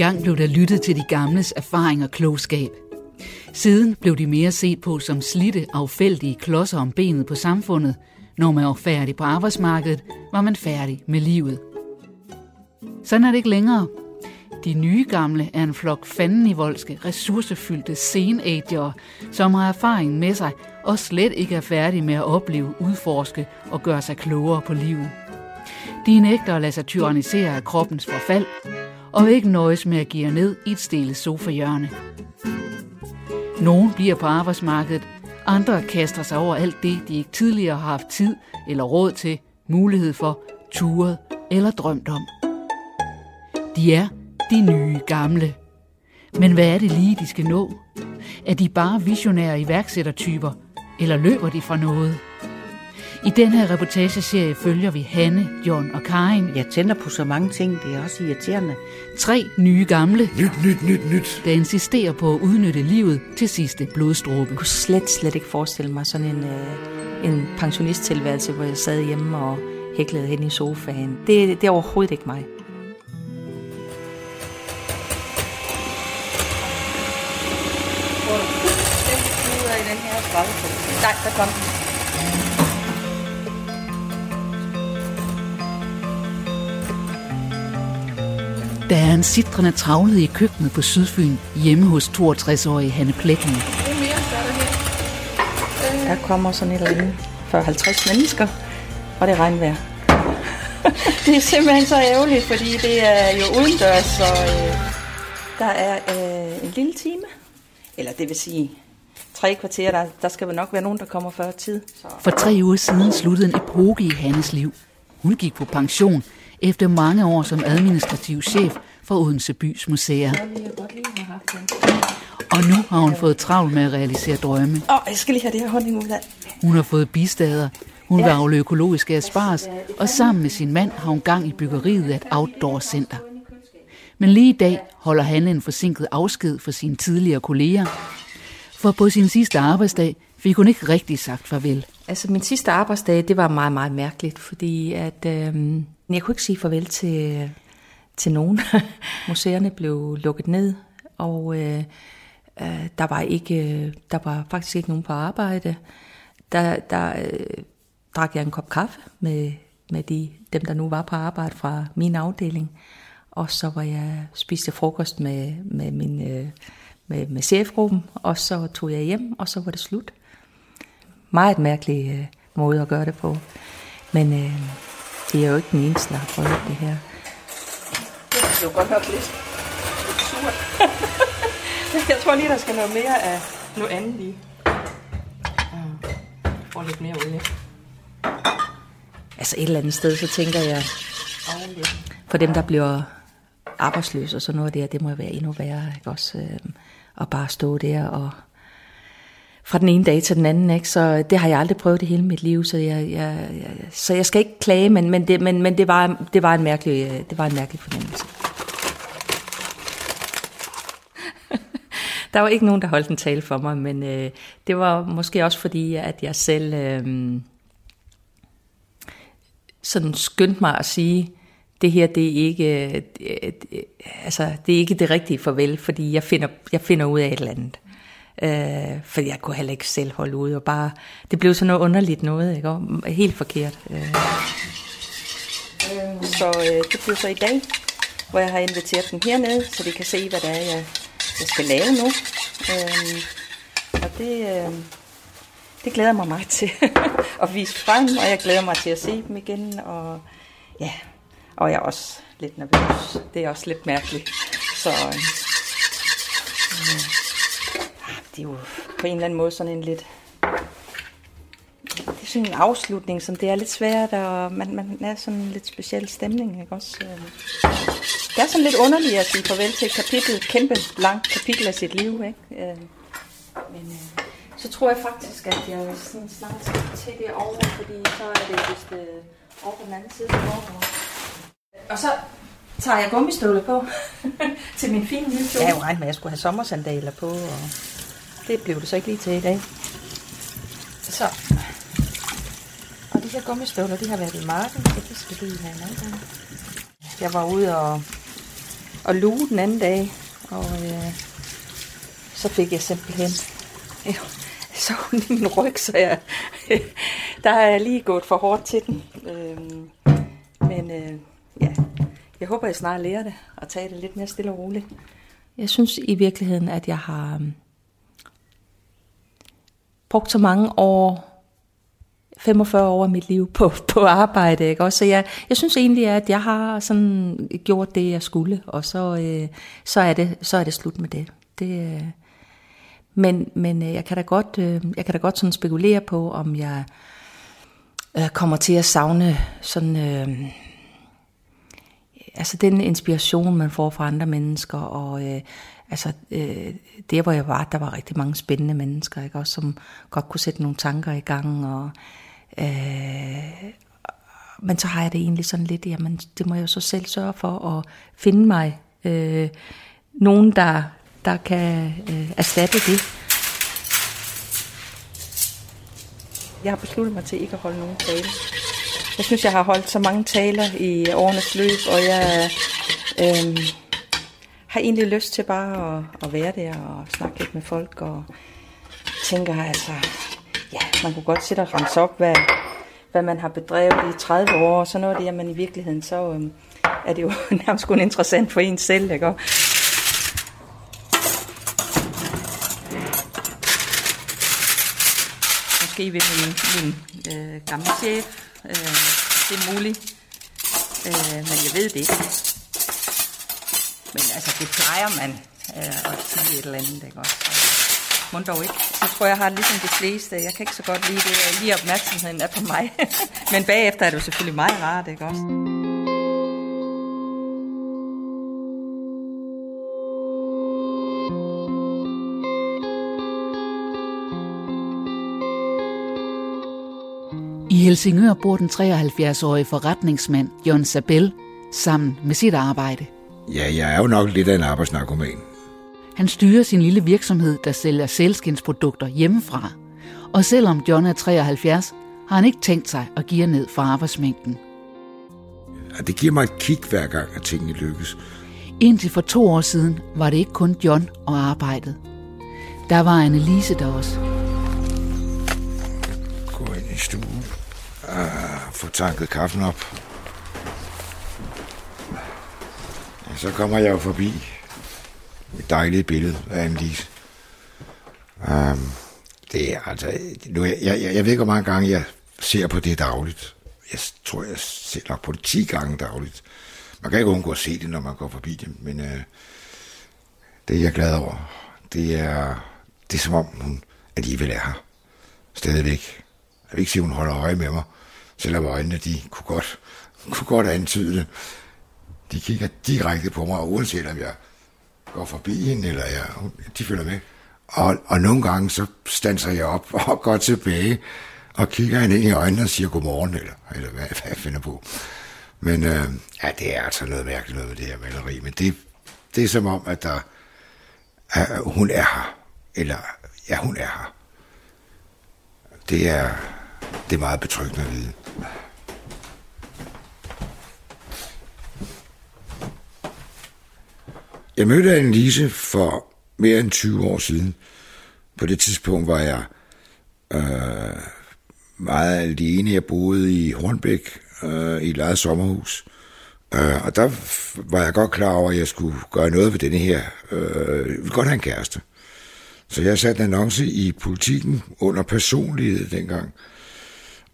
Engang blev der lyttet til de gamles erfaring og klogskab. Siden blev de mere set på som slitte, affældige klodser om benet på samfundet. Når man var færdig på arbejdsmarkedet, var man færdig med livet. Sådan er det ikke længere. De nye gamle er en flok fandenivoldske, ressourcefyldte senager, som har erfaring med sig og slet ikke er færdige med at opleve, udforske og gøre sig klogere på livet. De nægter at lade sig tyrannisere af kroppens forfald, og ikke nøjes med at give ned i et stille sofahjørne. Nogle bliver på arbejdsmarkedet, andre kaster sig over alt det, de ikke tidligere har haft tid eller råd til, mulighed for, turet eller drømt om. De er de nye gamle. Men hvad er det lige, de skal nå? Er de bare visionære iværksættertyper, eller løber de fra noget? I den her reportageserie følger vi Hanne, John og Karin. Jeg tænder på så mange ting, det er også irriterende. Tre nye gamle, Nyt, nyt, nyt, nyt. der insisterer på at udnytte livet til sidste blodstråbe. Jeg kunne slet, slet ikke forestille mig sådan en, øh, en pensionisttilværelse, hvor jeg sad hjemme og hæklede hen i sofaen. Det, det er overhovedet ikke mig. Nej, der kom den. Der er en sidrende travlet i køkkenet på Sydfyn, hjemme hos 62-årige Hanne Plekken. Der kommer sådan et eller andet for 50 mennesker, og det er regnvejr. det er simpelthen så ærgerligt, fordi det er jo udendørs, så øh, der er øh, en lille time, eller det vil sige tre kvarter, der, der skal vel nok være nogen, der kommer før tid. Så. For tre uger siden sluttede en epoke i Hannes liv. Hun gik på pension efter mange år som administrativ chef for Odense Bys Museer. Og nu har hun fået travlt med at realisere drømme. Åh, oh, jeg skal lige have det her honning ud af. Hun har fået bistader. Hun vil afle økologiske aspars, og sammen med sin mand har hun gang i byggeriet af et outdoor-center. Men lige i dag holder han en forsinket afsked for sine tidligere kolleger. For på sin sidste arbejdsdag fik hun ikke rigtig sagt farvel. Altså min sidste arbejdsdag, det var meget, meget mærkeligt, fordi at, øh, jeg kunne ikke sige farvel til, til nogen. Museerne blev lukket ned, og øh, øh, der var ikke, øh, der var faktisk ikke nogen på arbejde. Der, der øh, drak jeg en kop kaffe med, med de, dem, der nu var på arbejde fra min afdeling. Og så var jeg spiste frokost med, med min øh, med, med chefgruppen, og så tog jeg hjem, og så var det slut. Meget mærkelig øh, måde at gøre det på. Men øh, det er jo ikke den eneste, der har prøvet det her. Det er jo godt nok lidt, lidt surt. jeg tror lige, der skal noget mere af noget andet lige. Jeg får lidt mere olie. Altså et eller andet sted, så tænker jeg, for dem, der bliver arbejdsløse og sådan noget der, det må være endnu værre, ikke også? Øh, at bare stå der og fra den ene dag til den anden, ikke? så øh, det har jeg aldrig prøvet det hele mit liv, så jeg, jeg, jeg, så jeg skal ikke klage, men, men, det, men, men det, var, det, var en mærkelig, øh, det var en mærkelig fornemmelse. Der var ikke nogen, der holdt en tale for mig, men øh, det var måske også fordi, at jeg selv øh, sådan skyndte mig at sige, det her det er ikke øh, det, altså det er ikke det rigtige farvel, fordi jeg finder jeg finder ud af et eller andet. Øh, for jeg kunne heller ikke selv holde ud og bare det blev sådan noget underligt noget, ikke? Og helt forkert. Øh. Så øh, det blev så i dag, hvor jeg har inviteret dem hernede, så de kan se hvad det er jeg, jeg skal lave nu. Øh, og det øh, det glæder mig meget til at vise frem, og jeg glæder mig til at se dem igen og ja, og jeg er også lidt nervøs. Det er også lidt mærkeligt. Så øh, det er jo på en eller anden måde sådan en lidt... Det er sådan en afslutning, som det er lidt svært, og man, man er sådan en lidt speciel stemning, ikke også? Øh, det er sådan lidt underligt at sige farvel til et kapitel, et kæmpe langt kapitel af sit liv, ikke? Øh, men øh, så tror jeg faktisk, at jeg sådan snart skal til det over, fordi så er det vist øh, over på den anden side af og så tager jeg gummistøvler på til min fine nye kjole. Jeg havde jo regnet med, at jeg skulle have sommersandaler på, og det blev det så ikke lige til i dag. Så. Og de her gummistøvler, de har været i marken, så det skal lige have en anden gang. Jeg var ude og og luge den anden dag, og øh, så fik jeg simpelthen øh, så i min ryg, så jeg, der har jeg lige gået for hårdt til den. Øh, men øh, ja, jeg håber, jeg snart lærer det og tage det lidt mere stille og roligt. Jeg synes i virkeligheden, at jeg har øh, brugt så mange år 45 år af mit liv på, på arbejde. Ikke? Også, så jeg, jeg synes egentlig, at jeg har sådan gjort det, jeg skulle, og så, øh, så, er, det, så er det slut med det. det øh. Men, men øh, jeg kan da godt, øh, jeg kan da godt sådan spekulere på, om jeg øh, kommer til at savne sådan... Øh, altså den inspiration, man får fra andre mennesker, og øh, altså øh, der, hvor jeg var, der var rigtig mange spændende mennesker, ikke? Også, som godt kunne sætte nogle tanker i gang, og Øh, men så har jeg det egentlig sådan lidt, jamen det må jeg jo så selv sørge for at finde mig øh, nogen, der, der kan øh, erstatte det. Jeg har besluttet mig til ikke at holde nogen tale. Jeg synes, jeg har holdt så mange taler i årenes løb, og jeg øh, har egentlig lyst til bare at, at være der og snakke lidt med folk, og tænker altså, ja, man kunne godt sætte og ramse op, hvad, hvad man har bedrevet i 30 år, og så noget af det, jamen i virkeligheden, så øhm, er det jo nærmest kun interessant for en selv, ikke? Måske vil min, min øh, gamle chef, øh, det er muligt, øh, men jeg ved det ikke. Men altså, det plejer man øh, at sige et eller andet, ikke også? Må dog ikke. Så tror jeg, jeg har ligesom de fleste. Jeg kan ikke så godt lide det. Lige opmærksomheden er på mig. Men bagefter er det jo selvfølgelig meget rart, ikke også? I Helsingør bor den 73-årige forretningsmand John Sabel sammen med sit arbejde. Ja, jeg er jo nok lidt af en arbejdsnarkoman. Han styrer sin lille virksomhed, der sælger selskindsprodukter hjemmefra. Og selvom John er 73, har han ikke tænkt sig at give ned for arbejdsmængden. Ja, det giver mig et kick hver gang, at tingene lykkes. Indtil for to år siden var det ikke kun John og arbejdet. Der var Annelise der også. Gå ind i stuen. Ah, få tanket kaffen op. Ja, så kommer jeg jo forbi et dejligt billede af Annelise. Um, det er altså... Nu, jeg, jeg, jeg ved ikke, hvor mange gange jeg ser på det dagligt. Jeg tror, jeg ser nok på det 10 gange dagligt. Man kan ikke undgå at se det, når man går forbi det, men uh, det er jeg glad over. Det er, det er som om, hun alligevel er her. Stadigvæk. Jeg vil ikke sige, at hun holder øje med mig, selvom øjnene, de kunne godt, kunne godt antyde det. De kigger direkte på mig, og uanset om jeg går forbi hende, eller jeg, de følger med. Og, og nogle gange så standser jeg op og går tilbage og kigger hende ind i øjnene og siger godmorgen, eller, eller hvad, hvad jeg finder på. Men øh, ja, det er altså noget mærkeligt noget med det her maleri, men det, det er som om, at der, at hun er her. Eller, ja, hun er her. Det er, det er meget betryggende at vide. Jeg mødte Annelise for mere end 20 år siden. På det tidspunkt var jeg øh, meget alene. Jeg boede i Hornbæk øh, i et lejet sommerhus. Øh, og der var jeg godt klar over, at jeg skulle gøre noget ved denne her. Øh, jeg ville godt have en kæreste. Så jeg satte en annonce i politikken under personlighed dengang.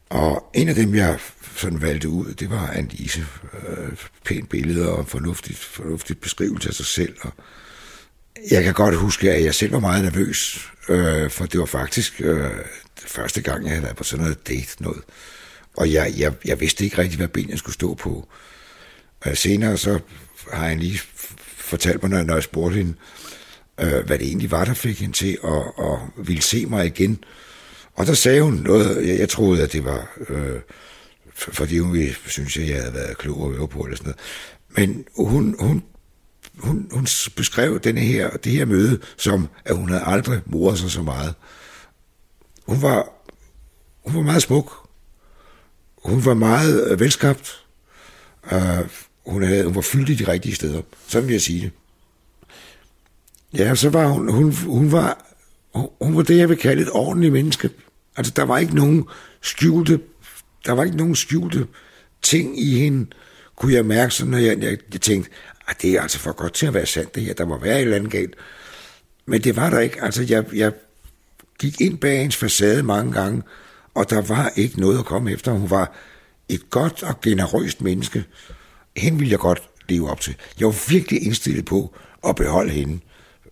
Og en af dem, jeg sådan valgte ud, det var Annelise. Øh, pænt billede og fornuftigt, fornuftigt beskrivelse af sig selv. Og jeg kan godt huske, at jeg selv var meget nervøs, øh, for det var faktisk øh, første gang, jeg havde været på sådan noget date noget. Og jeg, jeg, jeg vidste ikke rigtig, hvad ben jeg skulle stå på. Og senere så har han lige fortalt mig, når jeg spurgte hende, øh, hvad det egentlig var, der fik hende til at, at ville se mig igen. Og der sagde hun noget, jeg, jeg troede, at det var... Øh, fordi hun synes, at jeg havde været klog og øve på, eller sådan noget. Men hun, hun, hun, hun beskrev denne her, det her møde som, at hun havde aldrig moret sig så meget. Hun var, hun var meget smuk. Hun var meget øh, velskabt. Uh, hun, havde, hun var fyldt i de rigtige steder. Sådan vil jeg sige det. Ja, så var hun, hun, hun var, hun var det, jeg vil kalde et ordentligt menneske. Altså, der var ikke nogen skjulte, der var ikke nogen skjulte ting i hende, kunne jeg mærke, sådan, når jeg, jeg, jeg tænkte, at det er altså for godt til at være sandt, det her. Der må være et eller andet galt. Men det var der ikke. Altså, jeg, jeg gik ind bag hendes facade mange gange, og der var ikke noget at komme efter. Hun var et godt og generøst menneske. Hende ville jeg godt leve op til. Jeg var virkelig indstillet på at beholde hende,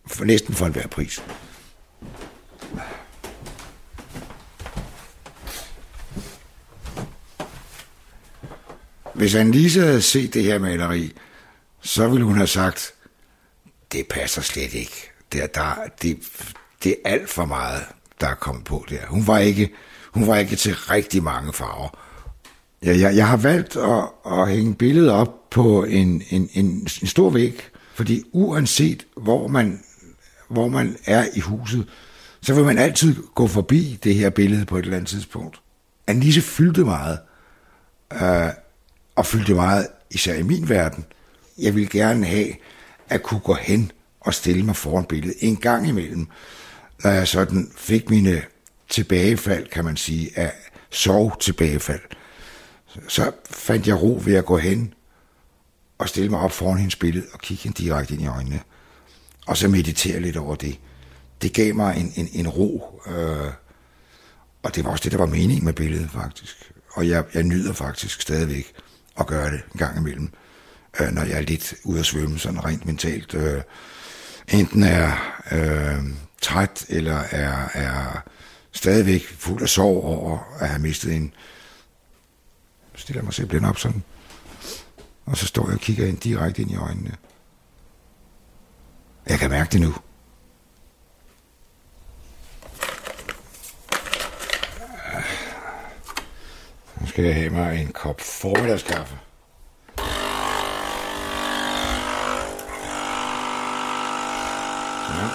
for næsten for enhver pris. Hvis Annelise havde set det her maleri, så ville hun have sagt, det passer slet ikke. Det, der, det, det er alt for meget, der er kommet på der. Hun var ikke, hun var ikke til rigtig mange farver. Ja, jeg, jeg har valgt at, at hænge billedet op på en, en, en, en stor væg, fordi uanset hvor man, hvor man er i huset, så vil man altid gå forbi det her billede på et eller andet tidspunkt. Annise fyldte meget, øh, og fyldte meget især i min verden. Jeg ville gerne have at kunne gå hen og stille mig foran billedet en gang imellem, når jeg sådan fik mine tilbagefald, kan man sige, af sov tilbagefald. Så fandt jeg ro ved at gå hen og stille mig op foran hendes billede og kigge hende direkte ind i øjnene. Og så meditere lidt over det. Det gav mig en, en, en ro, øh, og det var også det, der var meningen med billedet faktisk. Og jeg, jeg nyder faktisk stadigvæk at gøre det en gang imellem, øh, når jeg er lidt ude at svømme, sådan rent mentalt. Øh, enten er øh, træt, eller er, er stadigvæk fuld af sorg over at have mistet en. Stiller mig simpelthen op sådan. Og så står jeg og kigger ind direkte ind i øjnene. Jeg kan mærke det nu. Skal jeg have mig en kop formiddagskaffe. Ja.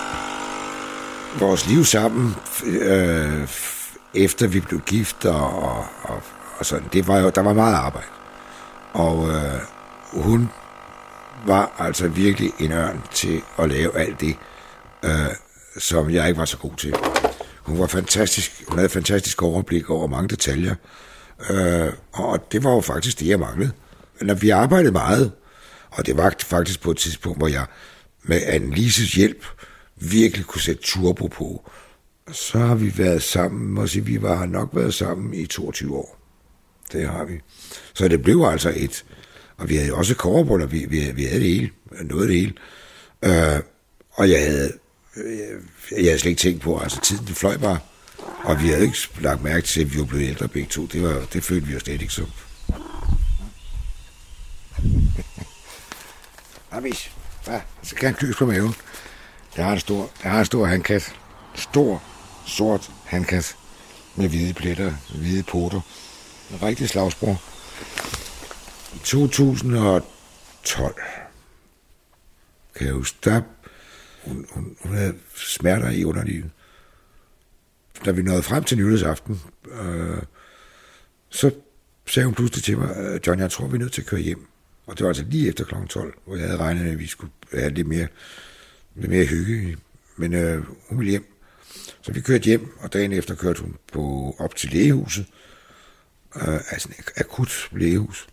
Vores liv sammen, øh, efter vi blev gift og, og, og, og sådan, det var jo, der var meget arbejde. Og øh, hun var altså virkelig en ørn til at lave alt det, øh, som jeg ikke var så god til. Hun var fantastisk, hun havde et fantastisk overblik over mange detaljer, øh, og det var jo faktisk det, jeg manglede. Når vi arbejdede meget, og det var faktisk på et tidspunkt, hvor jeg med Annelises hjælp virkelig kunne sætte turbo på, så har vi været sammen, og sige, vi har nok været sammen i 22 år. Det har vi. Så det blev altså et, og vi havde også kårebrøller, vi, vi, vi havde det hele, noget af det hele. Øh, og jeg havde, øh, jeg havde slet ikke tænkt på, altså tiden fløj bare, og vi havde ikke lagt mærke til, at vi var blevet ældre begge to. Det, var, det følte vi jo slet ikke som. Amis, ja, så kan han kys på maven. Jeg har en stor, jeg har en stor handkat. Stor, sort handkat med hvide pletter, hvide poter. En rigtig slagsbror. I 2012, kan jeg huske, der, hun, hun, hun havde smerter i underlivet. Da vi nåede frem til nyhedsaften, øh, så sagde hun pludselig til mig, øh, John, jeg tror, vi er nødt til at køre hjem. Og det var altså lige efter kl. 12, hvor jeg havde regnet med, at vi skulle have lidt mere, lidt mere hygge. Men øh, hun ville hjem. Så vi kørte hjem, og dagen efter kørte hun på, op til lægehuset. Øh, altså en akut lægehus.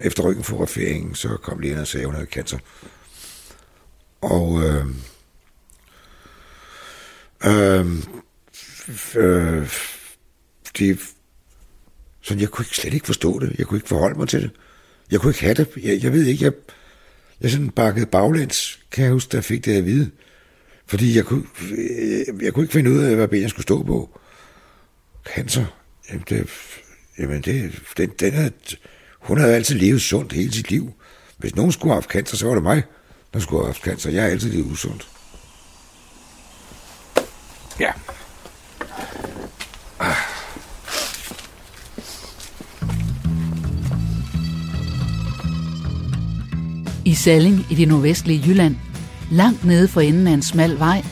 Efter ryggenfotograferingen, så kom lægen og sagde, at hun havde cancer. Og øh, øh, øh, det, så jeg kunne slet ikke forstå det. Jeg kunne ikke forholde mig til det. Jeg kunne ikke have det. Jeg, jeg ved ikke, jeg, jeg sådan bakkede baglæns, kan jeg huske, der fik det at vide. Fordi jeg kunne, jeg, jeg kunne ikke finde ud af, hvad ben jeg skulle stå på. Cancer. Jamen, det, jamen det, den, den havde, hun havde altid levet sundt hele sit liv. Hvis nogen skulle have haft cancer, så var det mig, der skulle have haft cancer. Jeg har altid levet usundt. Ja. I Salling i det nordvestlige Jylland, langt nede for enden af en smal vej,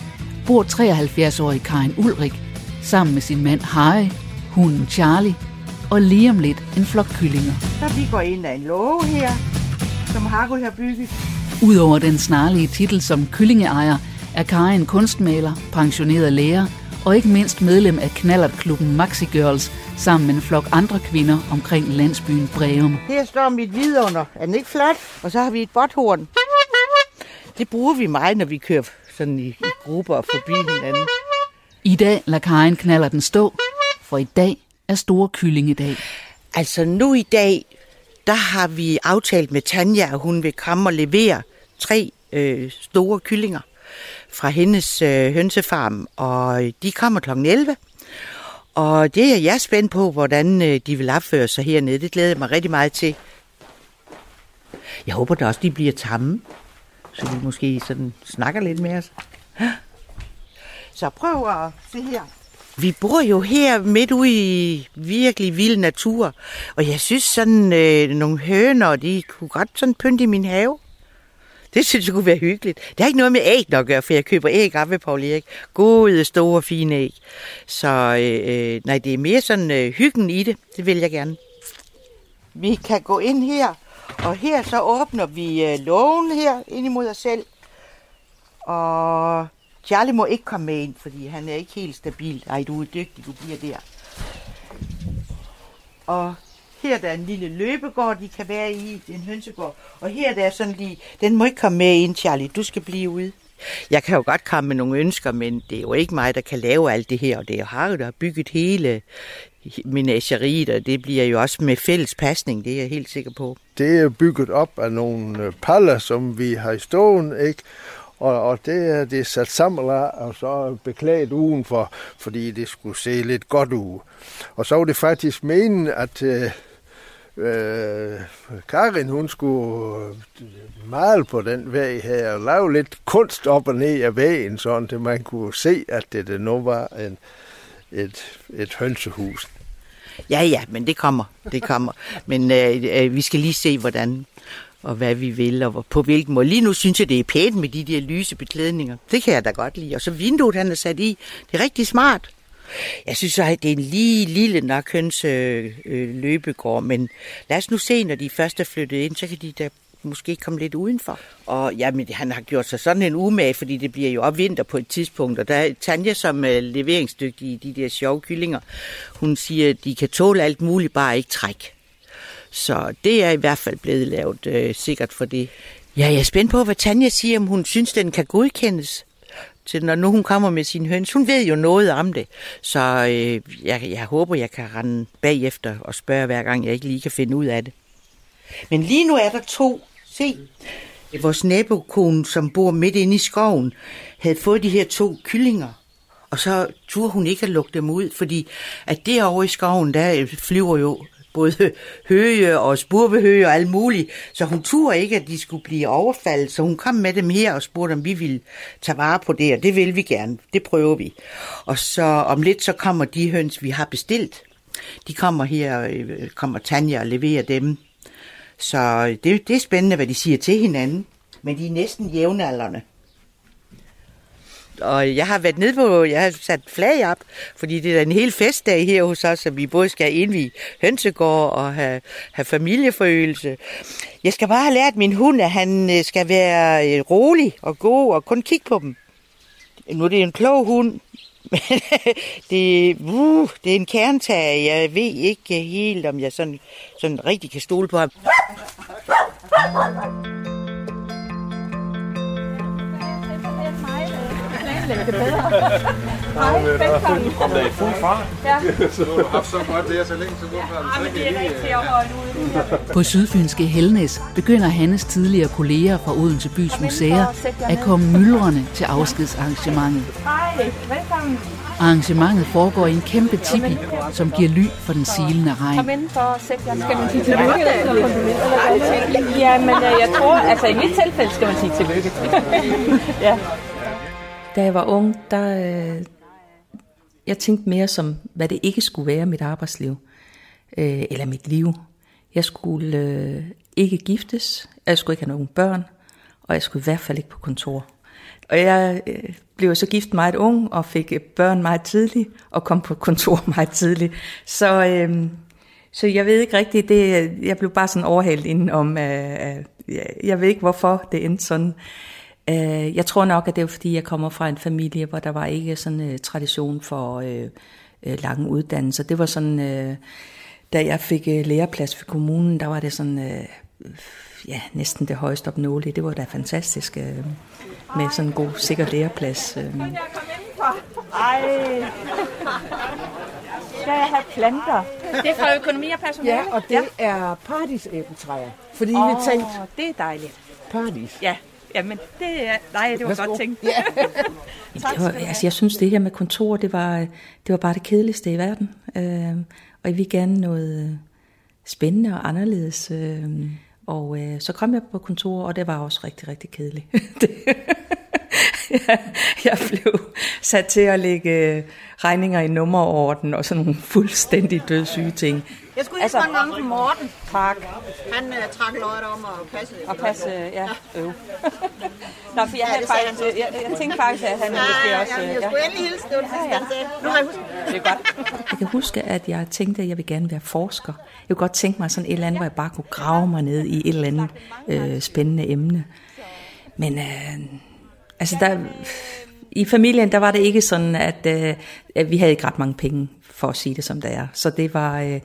bor 73-årige Karin Ulrik sammen med sin mand Harry, hunden Charlie og lige om lidt en flok kyllinger. Så vi går ind ad en låge her. som Hargul har bygget. Udover den snarlige titel som kyllingeejer, er Karin kunstmaler, pensioneret lærer og ikke mindst medlem af knallertklubben Maxi Girls sammen med en flok andre kvinder omkring landsbyen Breum. Her står mit vidunder. Er den ikke flot? Og så har vi et botthorn. Det bruger vi meget, når vi kører sådan i, i grupper forbi hinanden. I dag lader Karin knaller den stå, for i dag er store kyllingedag. Altså nu i dag, der har vi aftalt med Tanja, at hun vil komme og levere tre øh, store kyllinger fra hendes øh, hønsefarm, og de kommer kl. 11. Og det er jeg spændt på, hvordan øh, de vil opføre sig hernede. Det glæder jeg mig rigtig meget til. Jeg håber da også, de bliver tamme, så de måske sådan snakker lidt med os. Så prøv at se her. Vi bor jo her midt ude i virkelig vild natur, og jeg synes sådan øh, nogle høner, de kunne godt sådan pynte i min have. Det synes jeg kunne være hyggeligt. Det har ikke noget med æg at gøre, for jeg køber æg af ved Paul Erik. Gode, store, fine æg. Så øh, øh, nej, det er mere sådan øh, hyggen i det. Det vil jeg gerne. Vi kan gå ind her, og her så åbner vi øh, lågen her ind imod os selv. Og Charlie må ikke komme med ind, fordi han er ikke helt stabil. Ej, du er dygtig, du bliver der. Og her der er en lille løbegård, de kan være i, en hønsegård. Og her der er sådan lige, den må ikke komme med ind, Charlie, du skal blive ude. Jeg kan jo godt komme med nogle ønsker, men det er jo ikke mig, der kan lave alt det her. Og det er jo Harry, der har bygget hele menageriet, og det bliver jo også med fælles pasning, det er jeg helt sikker på. Det er bygget op af nogle øh, paller, som vi har i ståen, ikke? Og, og det er det er sat sammen af, og så beklædt udenfor, fordi det skulle se lidt godt ud. Og så var det faktisk meningen, at øh, øh, Karin, hun skulle øh, male på den væg her, og lave lidt kunst op og ned af vægen, sådan at man kunne se, at det, det nu var en, et, et hønsehus. Ja, ja, men det kommer, det kommer. Men øh, øh, vi skal lige se, hvordan og hvad vi vil, og på hvilken måde. Lige nu synes jeg, det er pænt med de der lyse beklædninger. Det kan jeg da godt lide. Og så vinduet, han er sat i, det er rigtig smart. Jeg synes, at det er en lige lille nok høns øh, øh, løbegård, men lad os nu se, når de først er flyttet ind, så kan de da måske komme lidt udenfor. Og ja, men han har gjort sig sådan en umage, fordi det bliver jo op vinter på et tidspunkt, og der er Tanja, som er leveringsdygtig i de der sjove kyllinger, hun siger, at de kan tåle alt muligt, bare ikke træk. Så det er i hvert fald blevet lavet øh, sikkert for det. Ja, jeg er spændt på, hvad Tanja siger, om hun synes, den kan godkendes til når nu hun kommer med sin høns. Hun ved jo noget om det, så øh, jeg, jeg håber, jeg kan rende bagefter og spørge hver gang, jeg ikke lige kan finde ud af det. Men lige nu er der to. Se, vores nabokone, som bor midt inde i skoven, havde fået de her to kyllinger. Og så turde hun ikke at lukke dem ud, fordi at derovre i skoven, der øh, flyver jo både høge og spurvehøge og alt muligt. Så hun turde ikke, at de skulle blive overfaldet, så hun kom med dem her og spurgte, om vi ville tage vare på det, og det vil vi gerne. Det prøver vi. Og så om lidt, så kommer de høns, vi har bestilt. De kommer her, øh, kommer Tanja og leverer dem. Så det, det er spændende, hvad de siger til hinanden. Men de er næsten jævnaldrende. Og jeg har været nede på, jeg har sat flag op, fordi det er en hel festdag her hos os, så vi både skal indvige hønsegård og have, have familieforøgelse. Jeg skal bare have lært min hund, at han øh, skal være øh, rolig og god og kun kigge på dem. Nu er det en klog hund, men det, uh, det er en kerntag. Jeg ved ikke helt, om jeg sådan, sådan rigtig kan stole på ham planlægge det bedre. Hej, velkommen. Du kom da i fuld fart. Ja. Så du har haft så godt det så længe, så hvorfor har Ja, det er rigtigt at holde ud. På Sydfynske Helnes begynder Hannes tidligere kolleger fra Odense Bys Museer at komme myldrende til afskedsarrangementet. Hej, velkommen. Arrangementet foregår i en kæmpe tipi, som giver ly for den silende regn. Kom indenfor og sæt jer. Skal man sige tillykke eller? Ja, men øh, jeg tror, altså i mit tilfælde skal man sige tillykke. ja. Da jeg var ung, der øh, jeg tænkte mere som, hvad det ikke skulle være mit arbejdsliv, øh, eller mit liv. Jeg skulle øh, ikke giftes, jeg skulle ikke have nogen børn, og jeg skulle i hvert fald ikke på kontor. Og jeg øh, blev så gift meget ung, og fik øh, børn meget tidligt, og kom på kontor meget tidligt. Så, øh, så jeg ved ikke rigtigt, det, jeg blev bare sådan overhældt inden om jeg, jeg ved ikke, hvorfor det endte sådan. Øh, jeg tror nok, at det er fordi, jeg kommer fra en familie, hvor der var ikke sådan en uh, tradition for øh, øh, lange uddannelser. Det var sådan, øh, da jeg fik øh, læreplads for kommunen, der var det sådan, øh, ja, næsten det højeste opnåelige. Det var da fantastisk øh, med sådan en god, sikker læreplads. Øh. Ej. Skal jeg have planter? Det er fra økonomi og personale. Ja, og det ja. er paradisæbletræer. Fordi oh, vi tænkte, det er dejligt. paradis. Ja, ja men det er... Nej, det var Værsgo. godt tænkt. Ja. Det var, altså, jeg synes, det her med kontor, det var, det var bare det kedeligste i verden. Øh, og jeg ville gerne noget øh, spændende og anderledes. Øh, og øh, så kom jeg på kontor, og det var også rigtig, rigtig kedeligt. Jeg, blev sat til at lægge øh, regninger i nummerorden og sådan nogle fuldstændig dødssyge ting. Jeg skulle Altså- mange gange på Morten. Tak. Han uh, trak løjet om at passe Og passe, ja, øv. Nå, for jeg, Ja, faktisk, jeg, jeg tænkte faktisk, at han Ja, måske ja, også... ja, øh, jeg skulle endelig hilse. Det var det han sagde. Nu har jeg husket. Det er godt. Jeg kan huske, at jeg tænkte, at jeg vil gerne være forsker. Jeg kunne godt tænke mig sådan et eller andet, hvor jeg bare kunne grave mig ned i et eller andet øh, spændende emne. Men øh, altså der, i familien, der var det ikke sådan, at, øh, at vi havde ikke ret mange penge, for at sige det som det er. Så det var, øh,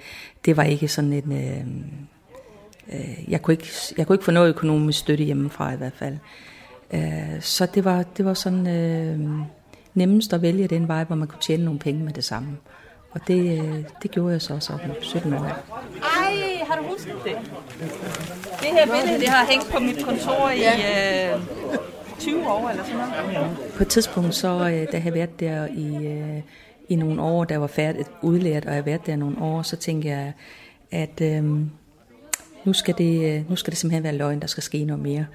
det var ikke sådan en... Øh, øh, jeg, kunne ikke, jeg kunne ikke få noget økonomisk støtte hjemmefra i hvert fald. Øh, så det var, det var sådan øh, nemmest at vælge den vej, hvor man kunne tjene nogle penge med det samme. Og det, øh, det gjorde jeg så som 17 år. Ej, har du husket det? Det her billede, det har hængt på mit kontor i øh, 20 år eller sådan noget. På et tidspunkt, så øh, da jeg havde været der i, øh, i nogle år, da var færdigt udlært, og jeg havde været der nogle år, så tænkte jeg, at øh, nu, skal det, øh, nu skal det simpelthen være løgn, der skal ske noget mere.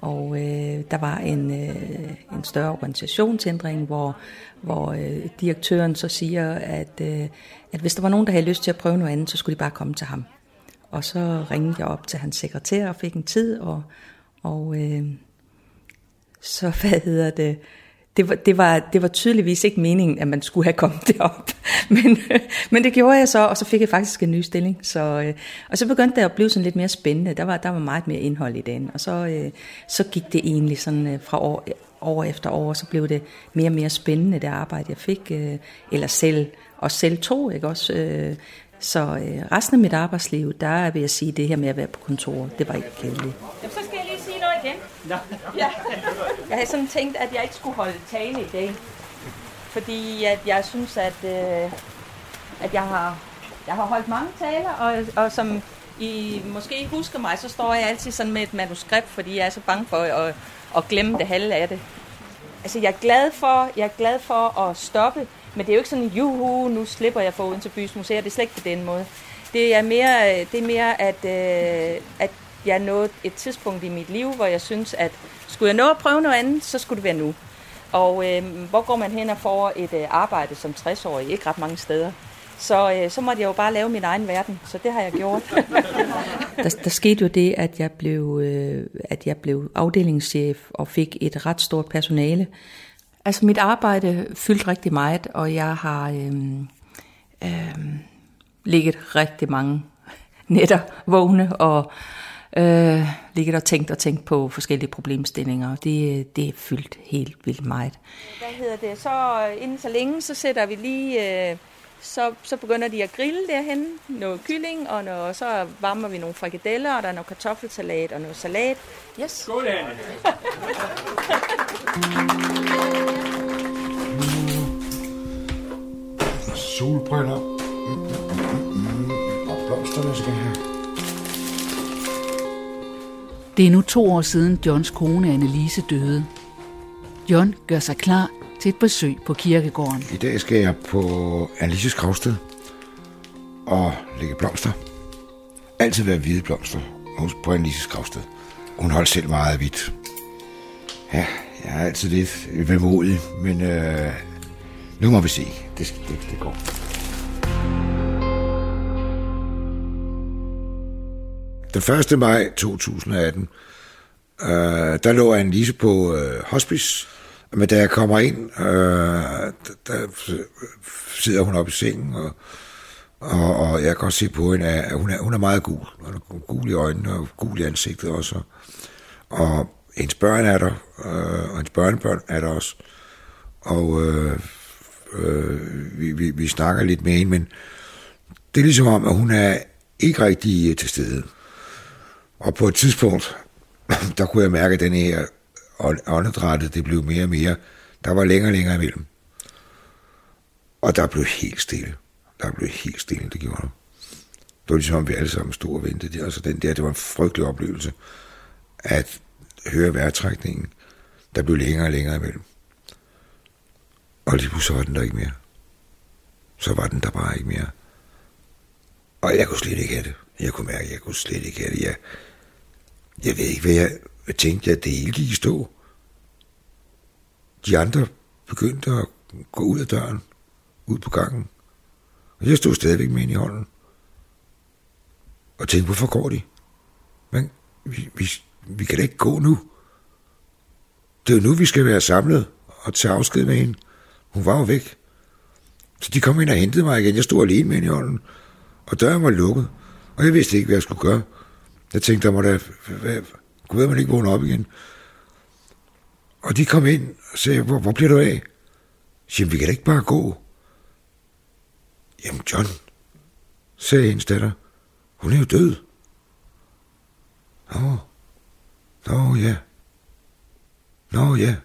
Og øh, der var en, øh, en større organisationsændring, hvor, hvor øh, direktøren så siger, at, øh, at hvis der var nogen, der havde lyst til at prøve noget andet, så skulle de bare komme til ham. Og så ringede jeg op til hans sekretær og fik en tid, og, og øh, så hvad hedder det, det var, det, var, det var tydeligvis ikke meningen, at man skulle have kommet derop. Men, men det gjorde jeg så, og så fik jeg faktisk en ny stilling. Så, øh, og så begyndte det at blive sådan lidt mere spændende. Der var, der var meget mere indhold i den. Og så, øh, så gik det egentlig sådan øh, fra år, år efter år, så blev det mere og mere spændende, det arbejde, jeg fik. Eller selv, og selv to, ikke også? Så resten af mit arbejdsliv, der vil jeg sige, det her med at være på kontor, det var ikke kedeligt. Jamen, så skal Nå. Ja. Jeg havde sådan tænkt, at jeg ikke skulle holde tale i dag. Fordi at jeg synes, at, øh, at jeg, har, jeg har holdt mange taler, og, og som I måske husker mig, så står jeg altid sådan med et manuskript, fordi jeg er så bange for at, at glemme det halve af det. Altså, jeg er glad for, jeg er glad for at stoppe, men det er jo ikke sådan, juhu, nu slipper jeg for uden til bys museer. Det er slet ikke på den måde. Det er mere, det er mere at, øh, at jeg nåede et tidspunkt i mit liv, hvor jeg synes, at skulle jeg nå at prøve noget andet, så skulle det være nu. Og øh, hvor går man hen og får et øh, arbejde som 60-årig? Ikke ret mange steder. Så, øh, så måtte jeg jo bare lave min egen verden, så det har jeg gjort. Der, der skete jo det, at jeg, blev, øh, at jeg blev afdelingschef og fik et ret stort personale. Altså mit arbejde fyldte rigtig meget, og jeg har øh, øh, ligget rigtig mange nætter vågne og øh, ligget og tænkt og tænkt på forskellige problemstillinger. Det, det er fyldt helt vildt meget. Hvad hedder det? Så øh, inden så længe, så sætter vi lige... Øh, så, så begynder de at grille derhen noget kylling, og, noget, og så varmer vi nogle frikadeller, og der er noget kartoffelsalat og noget salat. Yes. Skål, Anne. Solbriller. Mm, mm, mm, mm. Og blomsterne skal have. Det er nu to år siden Johns kone Annelise døde. John gør sig klar til et besøg på kirkegården. I dag skal jeg på Annelises gravsted og lægge blomster. Altid være hvide blomster hos- på Annelises gravsted. Hun holdt selv meget af hvidt. Ja, jeg er altid lidt vemodig, men øh, nu må vi se. Det, det, det går. Den 1. maj 2018, øh, der lå Annelise på øh, hospice, men da jeg kommer ind, øh, der, der sidder hun oppe i sengen, og, Og, og jeg kan godt se på hende, at hun er, hun er meget gul. Hun er gul i øjnene og gul i ansigtet også. Og hendes børn er der, øh, og hendes børnebørn er der også. Og øh, øh, vi, vi, vi snakker lidt med hende, men det er ligesom om, at hun er ikke rigtig til stede. Og på et tidspunkt, der kunne jeg mærke, at den her åndedrættet, det blev mere og mere, der var længere og længere imellem. Og der blev helt stille. Der blev helt stille, det gjorde der. Det var ligesom, vi alle sammen stod og ventede. Altså den der, det var en frygtelig oplevelse, at høre vejrtrækningen, der blev længere og længere imellem. Og lige pludselig var den der ikke mere. Så var den der bare ikke mere. Og jeg kunne slet ikke have det. Jeg kunne mærke, at jeg kunne slet ikke have det. Jeg, jeg ved ikke, hvad jeg, tænkte, at det hele gik i stå. De andre begyndte at gå ud af døren, ud på gangen. Og jeg stod stadigvæk med ind i hånden. Og tænkte, hvorfor går de? Men vi, vi, vi kan da ikke gå nu. Det er jo nu, vi skal være samlet og tage afsked med hende. Hun var jo væk. Så de kom ind og hentede mig igen. Jeg stod alene med hende i hånden. Og døren var lukket. Og jeg vidste ikke, hvad jeg skulle gøre. Jeg tænkte, der må da... Gud, man ikke vågne op igen. Og de kom ind og sagde, hvor, hvor bliver du af? Jamen, vi kan da ikke bare gå. Jamen, John, sagde hendes datter, hun er jo død. Nå, nå ja. Nå ja.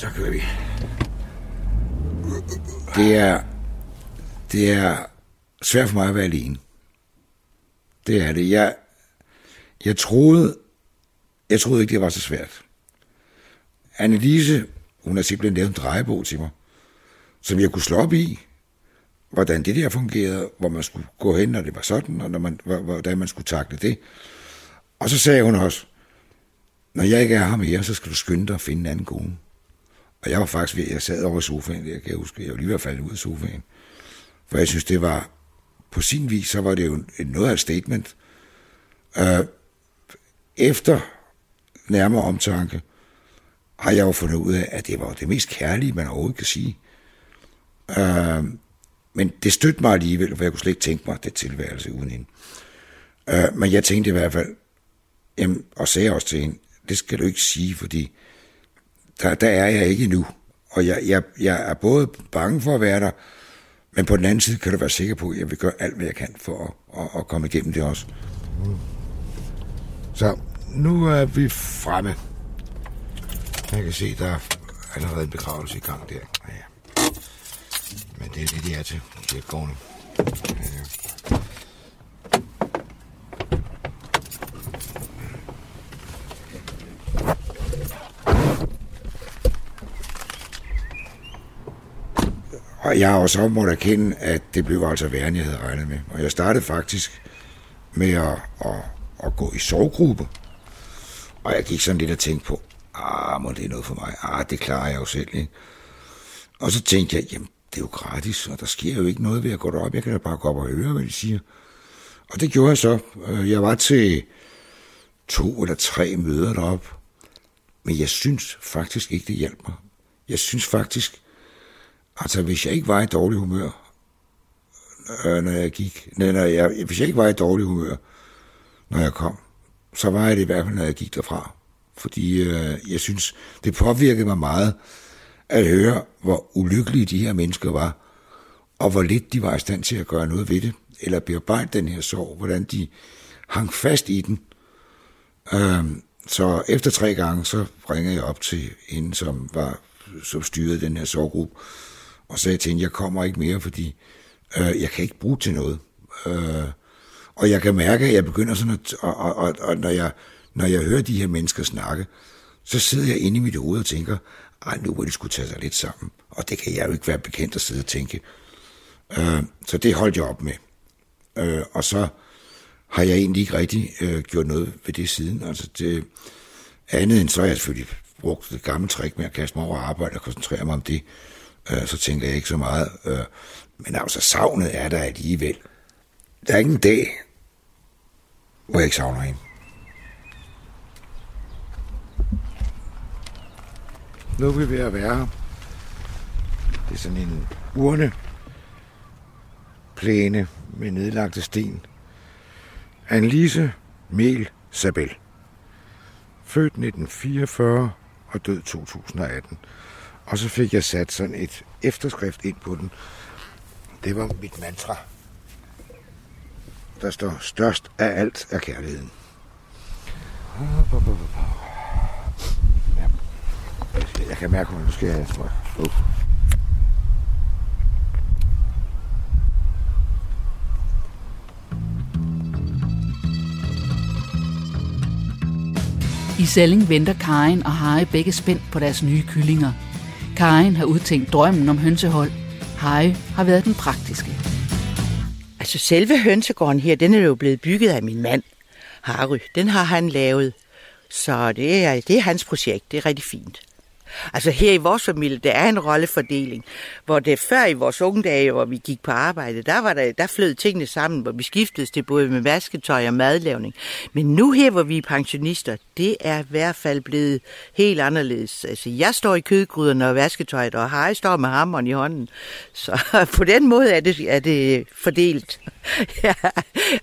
Så kører vi. Det er, det er svært for mig at være alene. Det er det. Jeg, jeg troede, jeg troede ikke, det var så svært. Annelise, hun har simpelthen lavet en drejebog til mig, som jeg kunne slå op i, hvordan det der fungerede, hvor man skulle gå hen, når det var sådan, og når man, hvordan man skulle takle det. Og så sagde hun også, når jeg ikke er her mere, så skal du skynde dig at finde en anden kone. Og jeg var faktisk ved, jeg sad over i sofaen, der, kan jeg huske, jeg var lige ved at falde ud af sofaen. For jeg synes, det var, på sin vis, så var det jo noget af et statement. Øh, efter nærmere omtanke, har jeg jo fundet ud af, at det var det mest kærlige, man overhovedet kan sige. Øh, men det støttede mig alligevel, for jeg kunne slet ikke tænke mig det tilværelse uden hende. Øh, men jeg tænkte i hvert fald, jamen, og sagde også til hende, det skal du ikke sige, fordi der, der er jeg ikke nu. Og jeg, jeg, jeg er både bange for at være der, men på den anden side kan du være sikker på, at jeg vil gøre alt, hvad jeg kan for at, at, at komme igennem det også. Så nu er vi fremme. Jeg kan se, der er allerede en begravelse i gang der. Ja. Men det er det, de er til. Det er gående. Og jeg har også måttet erkende, at det blev altså værre, end jeg havde regnet med. Og jeg startede faktisk med at, at, at gå i sovegruppe. Og jeg gik sådan lidt og tænkte på, ah, må det er noget for mig? Ah, det klarer jeg jo selv, ikke? Og så tænkte jeg, jamen, det er jo gratis, og der sker jo ikke noget ved at gå derop. Jeg kan da bare gå op og høre, hvad de siger. Og det gjorde jeg så. Øh, jeg var til to eller tre møder derop. Men jeg synes faktisk ikke, det hjalp mig. Jeg synes faktisk, Altså, hvis jeg ikke var i dårlig humør, øh, når jeg gik, nej, når jeg, hvis jeg ikke var i dårlig humør, når jeg kom, så var jeg det i hvert fald, når jeg gik derfra. Fordi øh, jeg synes, det påvirkede mig meget at høre, hvor ulykkelige de her mennesker var, og hvor lidt de var i stand til at gøre noget ved det, eller bearbejde den her sorg, hvordan de hang fast i den. Øh, så efter tre gange, så ringede jeg op til hende, som var som styrede den her sorggruppe, og sagde til hende, jeg kommer ikke mere, fordi øh, jeg kan ikke bruge til noget. Øh, og jeg kan mærke, at jeg begynder sådan at, og, og, og, og når, jeg, når jeg hører de her mennesker snakke, så sidder jeg inde i mit hoved og tænker, ej, nu må de skulle tage sig lidt sammen. Og det kan jeg jo ikke være bekendt at sidde og tænke. Øh, så det holdt jeg op med. Øh, og så har jeg egentlig ikke rigtig øh, gjort noget ved det siden. Altså det, andet end så har jeg selvfølgelig brugt det gamle trick med at kaste mig over arbejde og koncentrere mig om det øh, så tænker jeg ikke så meget. Øh, men altså, savnet er der alligevel. Der er ikke en dag, hvor jeg ikke savner hende. Nu er vi ved at være her. Det er sådan en urne plæne med nedlagte sten. Annelise Mel Sabel. Født 1944 og død 2018. Og så fik jeg sat sådan et efterskrift ind på den. Det var mit mantra. Der står, størst af alt er kærligheden. Jeg kan mærke, at nu skal jeg... Uh. I Selling venter Karen og Harry begge spændt på deres nye kyllinger. Karin har udtænkt drømmen om hønsehold. Harry har været den praktiske. Altså selve hønsegården her, den er jo blevet bygget af min mand, Harry. Den har han lavet. Så det er, det er hans projekt. Det er rigtig fint. Altså her i vores familie, der er en rollefordeling, hvor det før i vores unge dage, hvor vi gik på arbejde, der, var der, der flød tingene sammen, hvor vi skiftedes til både med vasketøj og madlavning. Men nu her, hvor vi er pensionister, det er i hvert fald blevet helt anderledes. Altså jeg står i kødgryderne og vasketøjet, og Harry står med hammeren i hånden. Så på den måde er det, er det fordelt. ja.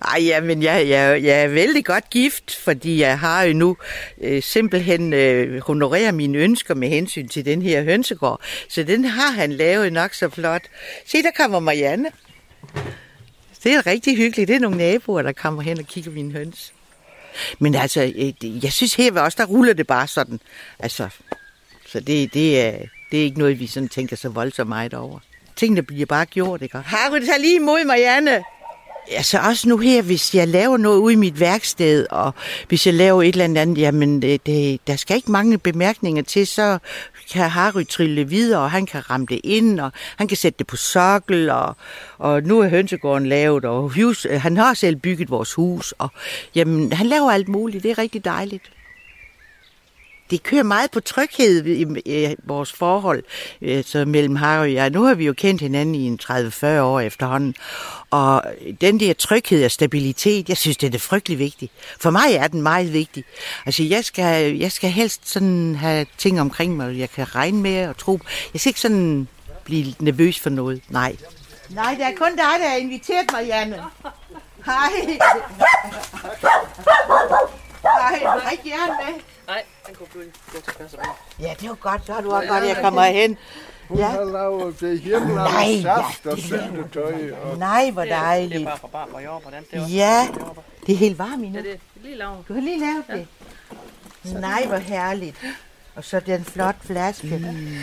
Ej, ja, men jeg, jeg, jeg er vældig godt gift, fordi jeg har jo nu øh, simpelthen øh, honorerer mine ønsker med hensyn til den her hønsegård. Så den har han lavet nok så flot. Se, der kommer Marianne. Det er rigtig hyggeligt. Det er nogle naboer, der kommer hen og kigger mine høns. Men altså, jeg synes her ved os, der ruller det bare sådan. Altså, så det, det, er, det er ikke noget, vi sådan tænker så voldsomt meget over. Tingene bliver bare gjort, ikke? Har du tag lige imod Marianne. Altså også nu her, hvis jeg laver noget ude i mit værksted, og hvis jeg laver et eller andet, jamen det, det, der skal ikke mange bemærkninger til, så kan Harry trille videre, og han kan ramme det ind, og han kan sætte det på sokkel, og, og nu er hønsegården lavet, og hus, øh, han har selv bygget vores hus, og jamen, han laver alt muligt, det er rigtig dejligt det kører meget på tryghed i, i vores forhold øh, så mellem Harry og jeg. Nu har vi jo kendt hinanden i en 30-40 år efterhånden. Og den der tryghed og stabilitet, jeg synes, det er frygtelig vigtigt. For mig er den meget vigtig. Altså, jeg skal, jeg skal helst sådan have ting omkring mig, jeg kan regne med og tro. Jeg skal ikke sådan blive nervøs for noget. Nej. Nej, det er kun dig, der har inviteret mig, Janne. Hej. Hej, du har ikke gerne med. Nej, blive gå til pladser Ja, det var godt. Så har du også godt, at jeg kommer hen. Hun ja. har lavet det hjemme saft og syltetøj. Og... Nej, hvor dejligt. Det er bare fra bar og jord, hvordan det er Ja, det er helt varmt nu. Ja, det er lige lavet. Du har lige lavet det. Nej, hvor herligt. Og så den flot flaske. Mm.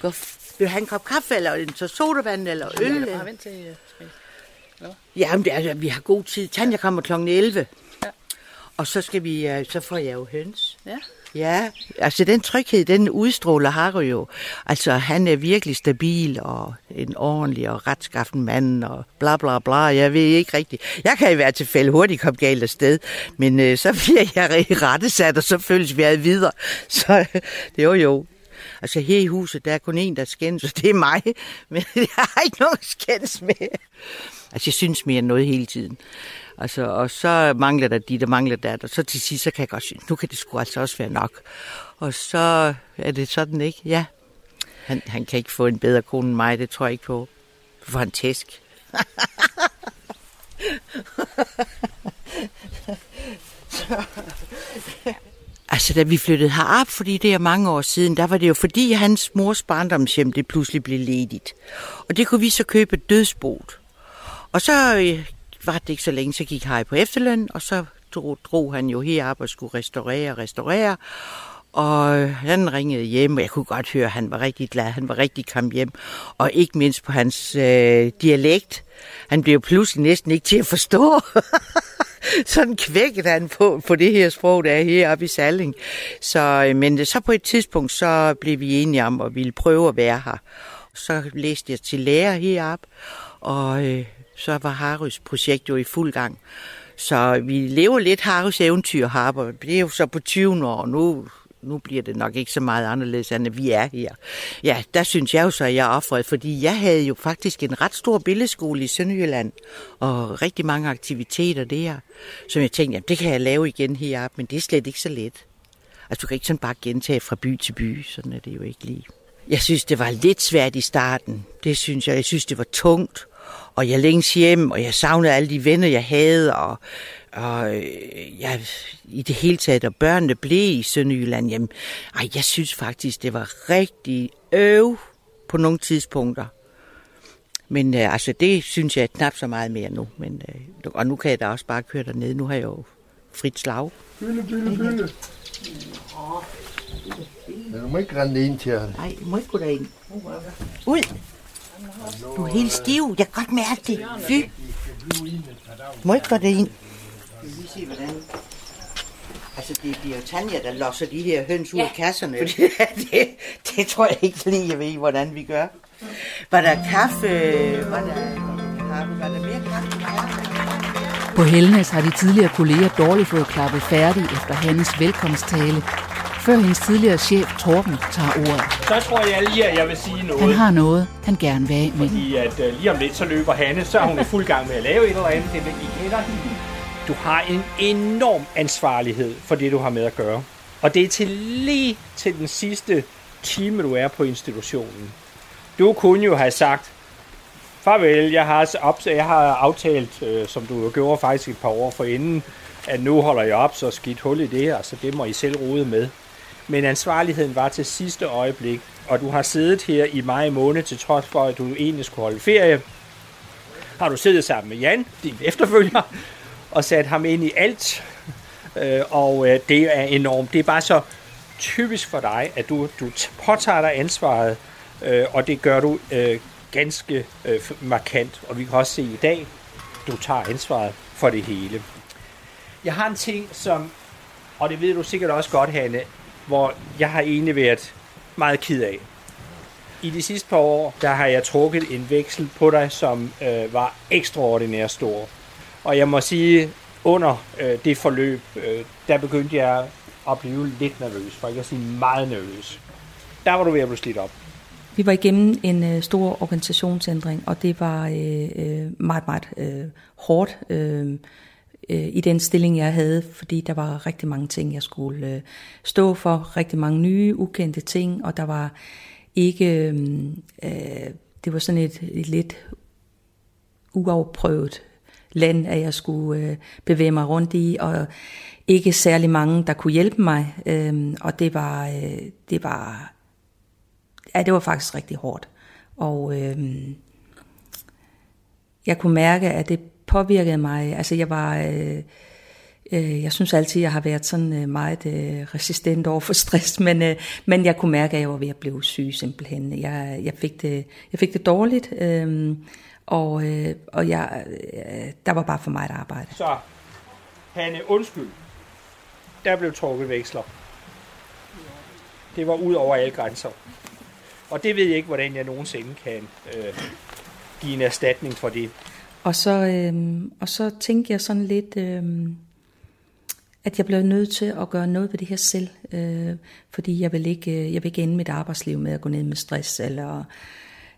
Gå, vil du have en kop kaffe, eller en så sodavand, eller øl? Ja, bare vent til... Ja, men det er, vi har god tid. Tanja kommer kl. 11. Og så skal vi, øh, så får jeg jo høns. Ja. Ja, altså den tryghed, den udstråler Harry jo. Altså han er virkelig stabil og en ordentlig og retskaffen mand og bla bla bla. Jeg ved ikke rigtigt. Jeg kan i hvert tilfælde hurtigt komme galt afsted, men øh, så bliver jeg rettesat, og så føles vi ad videre. Så det er jo jo. Altså her i huset, der er kun en, der skændes, og det er mig. Men jeg har ikke nogen skændes med. Altså jeg synes mere end noget hele tiden. Altså, og så mangler der de, der mangler der, og så til sidst, så kan jeg godt sige, nu kan det sgu altså også være nok. Og så er det sådan, ikke? Ja. Han, han kan ikke få en bedre kone end mig, det tror jeg ikke på. For en tæsk. Altså, da vi flyttede herop, fordi det er mange år siden, der var det jo fordi hans mors barndomshjem, det pludselig blev ledigt. Og det kunne vi så købe dødsbot. Og så øh, var det ikke så længe, så gik Harry på efterløn, og så drog, drog han jo herop og skulle restaurere og restaurere. Og øh, han ringede hjem, og jeg kunne godt høre, at han var rigtig glad. Han var rigtig kom hjem. Og ikke mindst på hans øh, dialekt. Han blev pludselig næsten ikke til at forstå. Sådan kvækkede han på, på det her sprog, der er heroppe i Salling. Så, øh, men øh, så på et tidspunkt, så blev vi enige om at ville prøve at være her. Så læste jeg til lærer heroppe, og øh, så var Harrys projekt jo i fuld gang. Så vi lever lidt Harrys eventyr Harper. det er jo så på 20 år nu nu bliver det nok ikke så meget anderledes, end at vi er her. Ja, der synes jeg jo så, at jeg er offret, fordi jeg havde jo faktisk en ret stor billedskole i Sønderjylland, og rigtig mange aktiviteter der, som jeg tænkte, jamen, det kan jeg lave igen her, men det er slet ikke så let. Altså, du kan ikke sådan bare gentage fra by til by, sådan er det jo ikke lige. Jeg synes, det var lidt svært i starten. Det synes jeg. Jeg synes, det var tungt. Og jeg længes hjem, og jeg savnede alle de venner, jeg havde, og, og øh, jeg, i det hele taget, og børnene blev i Sønderjylland, jamen, ej, jeg synes faktisk, det var rigtig øv på nogle tidspunkter. Men øh, altså, det synes jeg knap så meget mere nu. Men, øh, og nu kan jeg da også bare køre derned. Nu har jeg jo frit slag. Bylde, bylde, bylde. Men du må ikke rende ind til ham. Nej, du må ikke gå derind. Ud! Du er helt stiv. Jeg kan godt mærke det. Fy! Du må ikke gå derind. Vi vil lige se, hvordan... Altså, det bliver jo Tanja, der losser de her høns ud ja. af kasserne. Fordi det, det tror jeg ikke lige, jeg ved, hvordan vi gør. Var der kaffe? Var der, kaffe? Var der mere kaffe? På Helnes har de tidligere kolleger dårligt fået klappet færdig efter Hannes velkomsttale, før hendes tidligere chef Torben tager ordet. Så tror jeg lige, at jeg vil sige noget. Han har noget, han gerne vil af med. Fordi at uh, lige om lidt, så løber Hanne, så er hun i fuld gang med at lave et eller andet. Det vil I kender. Du har en enorm ansvarlighed for det, du har med at gøre. Og det er til lige til den sidste time, du er på institutionen. Du kunne jo have sagt, farvel, jeg har, op, jeg har aftalt, øh, som du jo gjorde faktisk et par år forinden, at nu holder jeg op, så skidt hul i det her, så det må I selv rode med. Men ansvarligheden var til sidste øjeblik, og du har siddet her i maj måned, til trods for, at du egentlig skulle holde ferie. Har du siddet sammen med Jan, din efterfølger, og sat ham ind i alt. Øh, og øh, det er enormt. Det er bare så typisk for dig, at du, du påtager dig ansvaret, øh, og det gør du øh, ganske øh, markant. Og vi kan også se i dag, du tager ansvaret for det hele. Jeg har en ting, som, og det ved du sikkert også godt, Hanne, hvor jeg har egentlig været meget ked af. I de sidste par år, der har jeg trukket en veksel på dig, som øh, var ekstraordinært stor. Og jeg må sige, under øh, det forløb, øh, der begyndte jeg at blive lidt nervøs, for ikke at sige meget nervøs. Der var du ved at blive slidt op. Vi var igennem en øh, stor organisationsændring, og det var øh, øh, meget, meget øh, hårdt øh, øh, i den stilling, jeg havde, fordi der var rigtig mange ting, jeg skulle øh, stå for, rigtig mange nye, ukendte ting, og der var ikke, øh, øh, det var sådan et, et lidt uafprøvet land, at jeg skulle øh, bevæge mig rundt i, og ikke særlig mange, der kunne hjælpe mig, øh, og det var, øh, det var, ja, det var faktisk rigtig hårdt, og øh, jeg kunne mærke, at det påvirkede mig, altså jeg var, øh, øh, jeg synes altid, jeg har været sådan øh, meget øh, resistent over for stress, men, øh, men jeg kunne mærke, at jeg var ved at blive syg simpelthen. Jeg, jeg, fik, det, jeg fik det dårligt, øh, og, øh, og jeg, øh, der var bare for meget arbejde. Så, Hanne, undskyld. Der blev trukket veksler. Det var ud over alle grænser. Og det ved jeg ikke, hvordan jeg nogensinde kan øh, give en erstatning for det. Og så, øh, og så tænkte jeg sådan lidt, øh, at jeg blev nødt til at gøre noget ved det her selv. Øh, fordi jeg vil, ikke, øh, jeg vil ikke ende mit arbejdsliv med at gå ned med stress. Eller,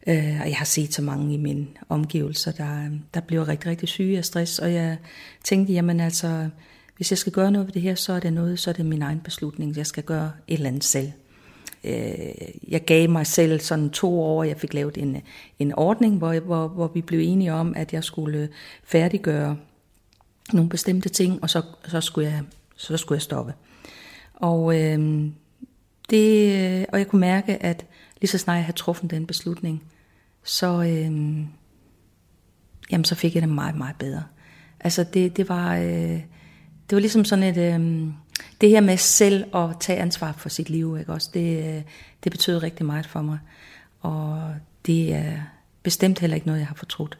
øh, og jeg har set så mange i mine omgivelser, der, der bliver rigtig, rigtig syge af stress. Og jeg tænkte, jamen altså, hvis jeg skal gøre noget ved det her, så er det noget, så er det min egen beslutning. Jeg skal gøre et eller andet selv Øh, jeg gav mig selv sådan to år, jeg fik lavet en, en ordning, hvor, hvor, hvor vi blev enige om, at jeg skulle færdiggøre nogle bestemte ting, og så, så, skulle, jeg, så skulle jeg stoppe. Og, øh, det, og jeg kunne mærke, at lige så snart jeg havde truffet den beslutning, så, øh, jamen, så fik jeg det meget, meget bedre. Altså det, det var... Øh, det var ligesom sådan et, øh, det her med selv at tage ansvar for sit liv, ikke også, det, øh, det betød rigtig meget for mig. Og det er bestemt heller ikke noget, jeg har fortrudt.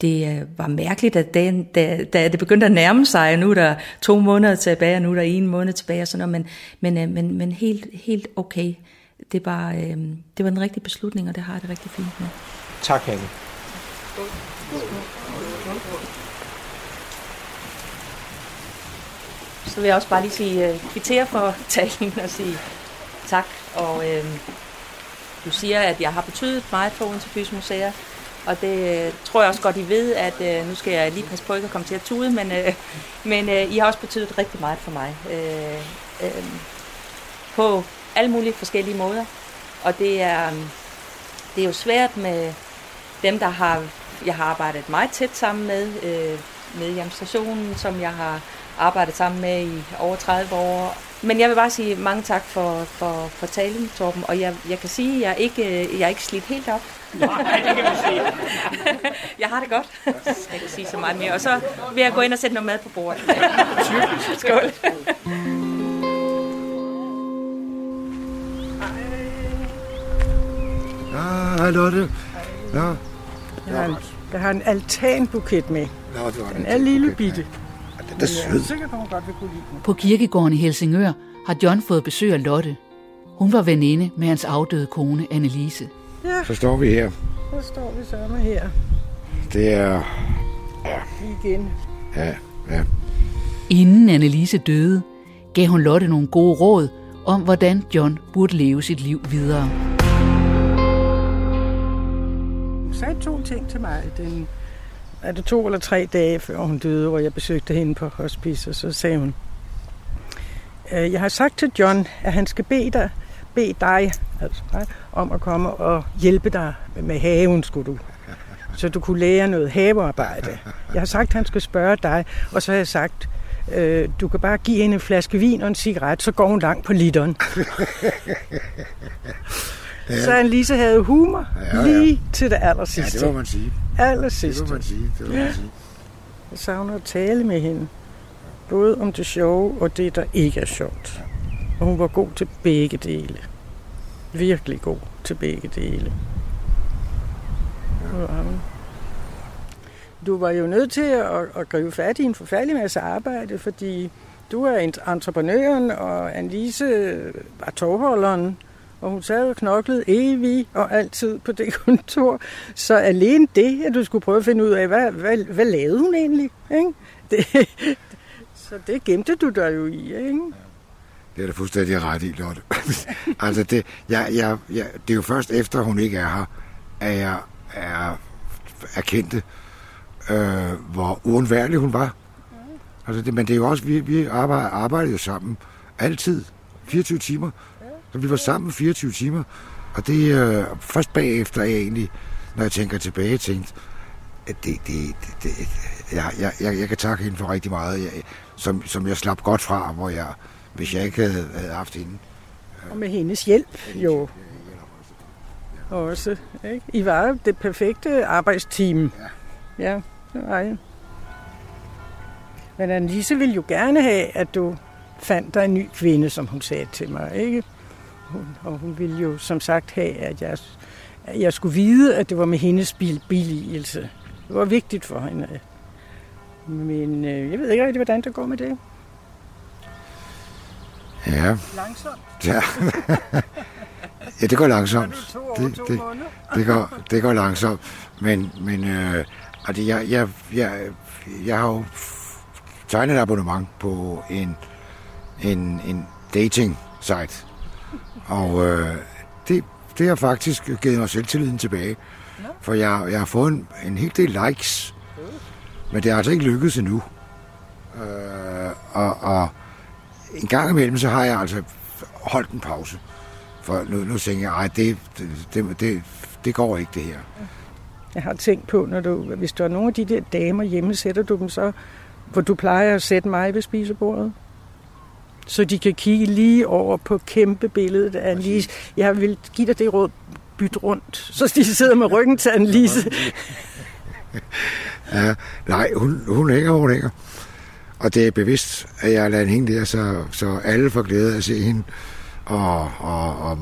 Det øh, var mærkeligt, at da, da, da det begyndte at nærme sig, og nu er der to måneder tilbage, og nu er der en måned tilbage, og sådan noget, men, men, øh, men, men helt, helt okay. Det var, øh, det var en rigtig beslutning, og det har jeg det rigtig fint med. Tak, Hanne. Så vil jeg også bare lige sige uh, kvittere for talen og sige tak. Og uh, du siger, at jeg har betydet meget for Odense Bys Museer, og det uh, tror jeg også godt, I ved, at uh, nu skal jeg lige passe på ikke at komme til at tude, men, uh, men uh, I har også betydet rigtig meget for mig. Uh, uh, på alle mulige forskellige måder. Og det er, det er jo svært med dem, der har, jeg har arbejdet meget tæt sammen med, øh, med Jam Stationen, som jeg har arbejdet sammen med i over 30 år. Men jeg vil bare sige mange tak for, for, for talen, Torben. Og jeg, jeg kan sige, at jeg er ikke, jeg er ikke slidt helt op. Nej, det kan man sige. jeg har det godt. Jeg kan sige så meget mere. Og så vil jeg gå ind og sætte noget mad på bordet. Skål. Ah, hej Lotte. Ja. Jeg har jeg har en altanbuket med. Nå, det var Den er lille bitte. Den er sød. sikkert, hun godt vil kunne lide den. På kirkegården i Helsingør har John fået besøg af Lotte. Hun var veninde med hans afdøde kone, Annelise. Ja, Så står vi her. så står vi sammen her Det er... igen. Ja, ja. Inden Annelise døde, gav hun Lotte nogle gode råd om, hvordan John burde leve sit liv videre. Hun sagde to ting til mig. Den, er det to eller tre dage før hun døde, hvor jeg besøgte hende på hospice, og så sagde hun, øh, jeg har sagt til John, at han skal bede dig, bede dig altså mig, om at komme og hjælpe dig med haven, skulle du. Så du kunne lære noget havearbejde. Jeg har sagt, at han skal spørge dig, og så har jeg sagt, øh, du kan bare give hende en flaske vin og en cigaret, så går hun langt på literen. Ja. Så Annelise havde humor Ja, ja. lige til det aller Ja, det må man sige. Aller Det må man sige. Det må man Ja. sige. Jeg savner at tale med hende. Både om det sjove og det, der ikke er sjovt. Og hun var god til begge dele. Virkelig god til begge dele. Du var jo nødt til at, at gribe fat i en forfærdelig masse arbejde, fordi du er en- entreprenøren, og Annelise var togholderen, og hun sad og knoklede evigt og altid på det kontor. Så alene det, at du skulle prøve at finde ud af, hvad, hvad, hvad lavede hun egentlig? Ikke? Det, så det gemte du dig jo i, ikke? Det er da fuldstændig ret i, Lotte. altså, det, jeg, jeg, jeg, det er jo først efter, hun ikke er her, at jeg er erkendte, øh, hvor uundværlig hun var. Altså, det, men det er jo også, vi, vi arbejder, arbejder jo sammen altid, 24 timer. Så vi var sammen 24 timer. Og det er øh, først bagefter, jeg egentlig, når jeg tænker tilbage, tænkte, at det, det, det, det jeg, jeg, jeg, jeg kan takke hende for rigtig meget, jeg, som, som jeg slap godt fra, hvor jeg, hvis jeg ikke havde, havde haft hende. Og med hendes hjælp jo også. Ikke? I var det perfekte arbejdsteam. Ja, ja det var jeg. Men Annelise ville jo gerne have, at du fandt dig en ny kvinde, som hun sagde til mig. Ikke? Hun, og hun ville jo som sagt have, at jeg, at jeg skulle vide, at det var med hendes bil, billigelse. Det var vigtigt for hende. Men øh, jeg ved ikke rigtig, hvordan det går med det. Ja. Langsomt. Ja. ja, det går langsomt. to år, Det, det, det, går, det går langsomt. Men, men øh, altså, jeg, jeg, jeg, jeg har jo tegnet et abonnement på en, en, en dating site. Og øh, det, det har faktisk givet mig selvtilliden tilbage. For jeg, jeg har fået en, en hel del likes. Men det har altså ikke lykkedes endnu. Øh, og, og en gang imellem, så har jeg altså holdt en pause. For nu, nu tænker jeg, at det, det, det, det går ikke det her. Jeg har tænkt på, når du, hvis der er nogle af de der damer hjemme, sætter du dem så, hvor du plejer at sætte mig ved spisebordet? Så de kan kigge lige over på kæmpe billedet af Annelise. Jeg vil give dig det råd, byt rundt, så de sidder med ryggen til Annelise. Ja, nej, hun, hun hænger, hun hænger. Og det er bevidst, at jeg lader hende der, så, så alle får glæde af at se hende. Og, og, og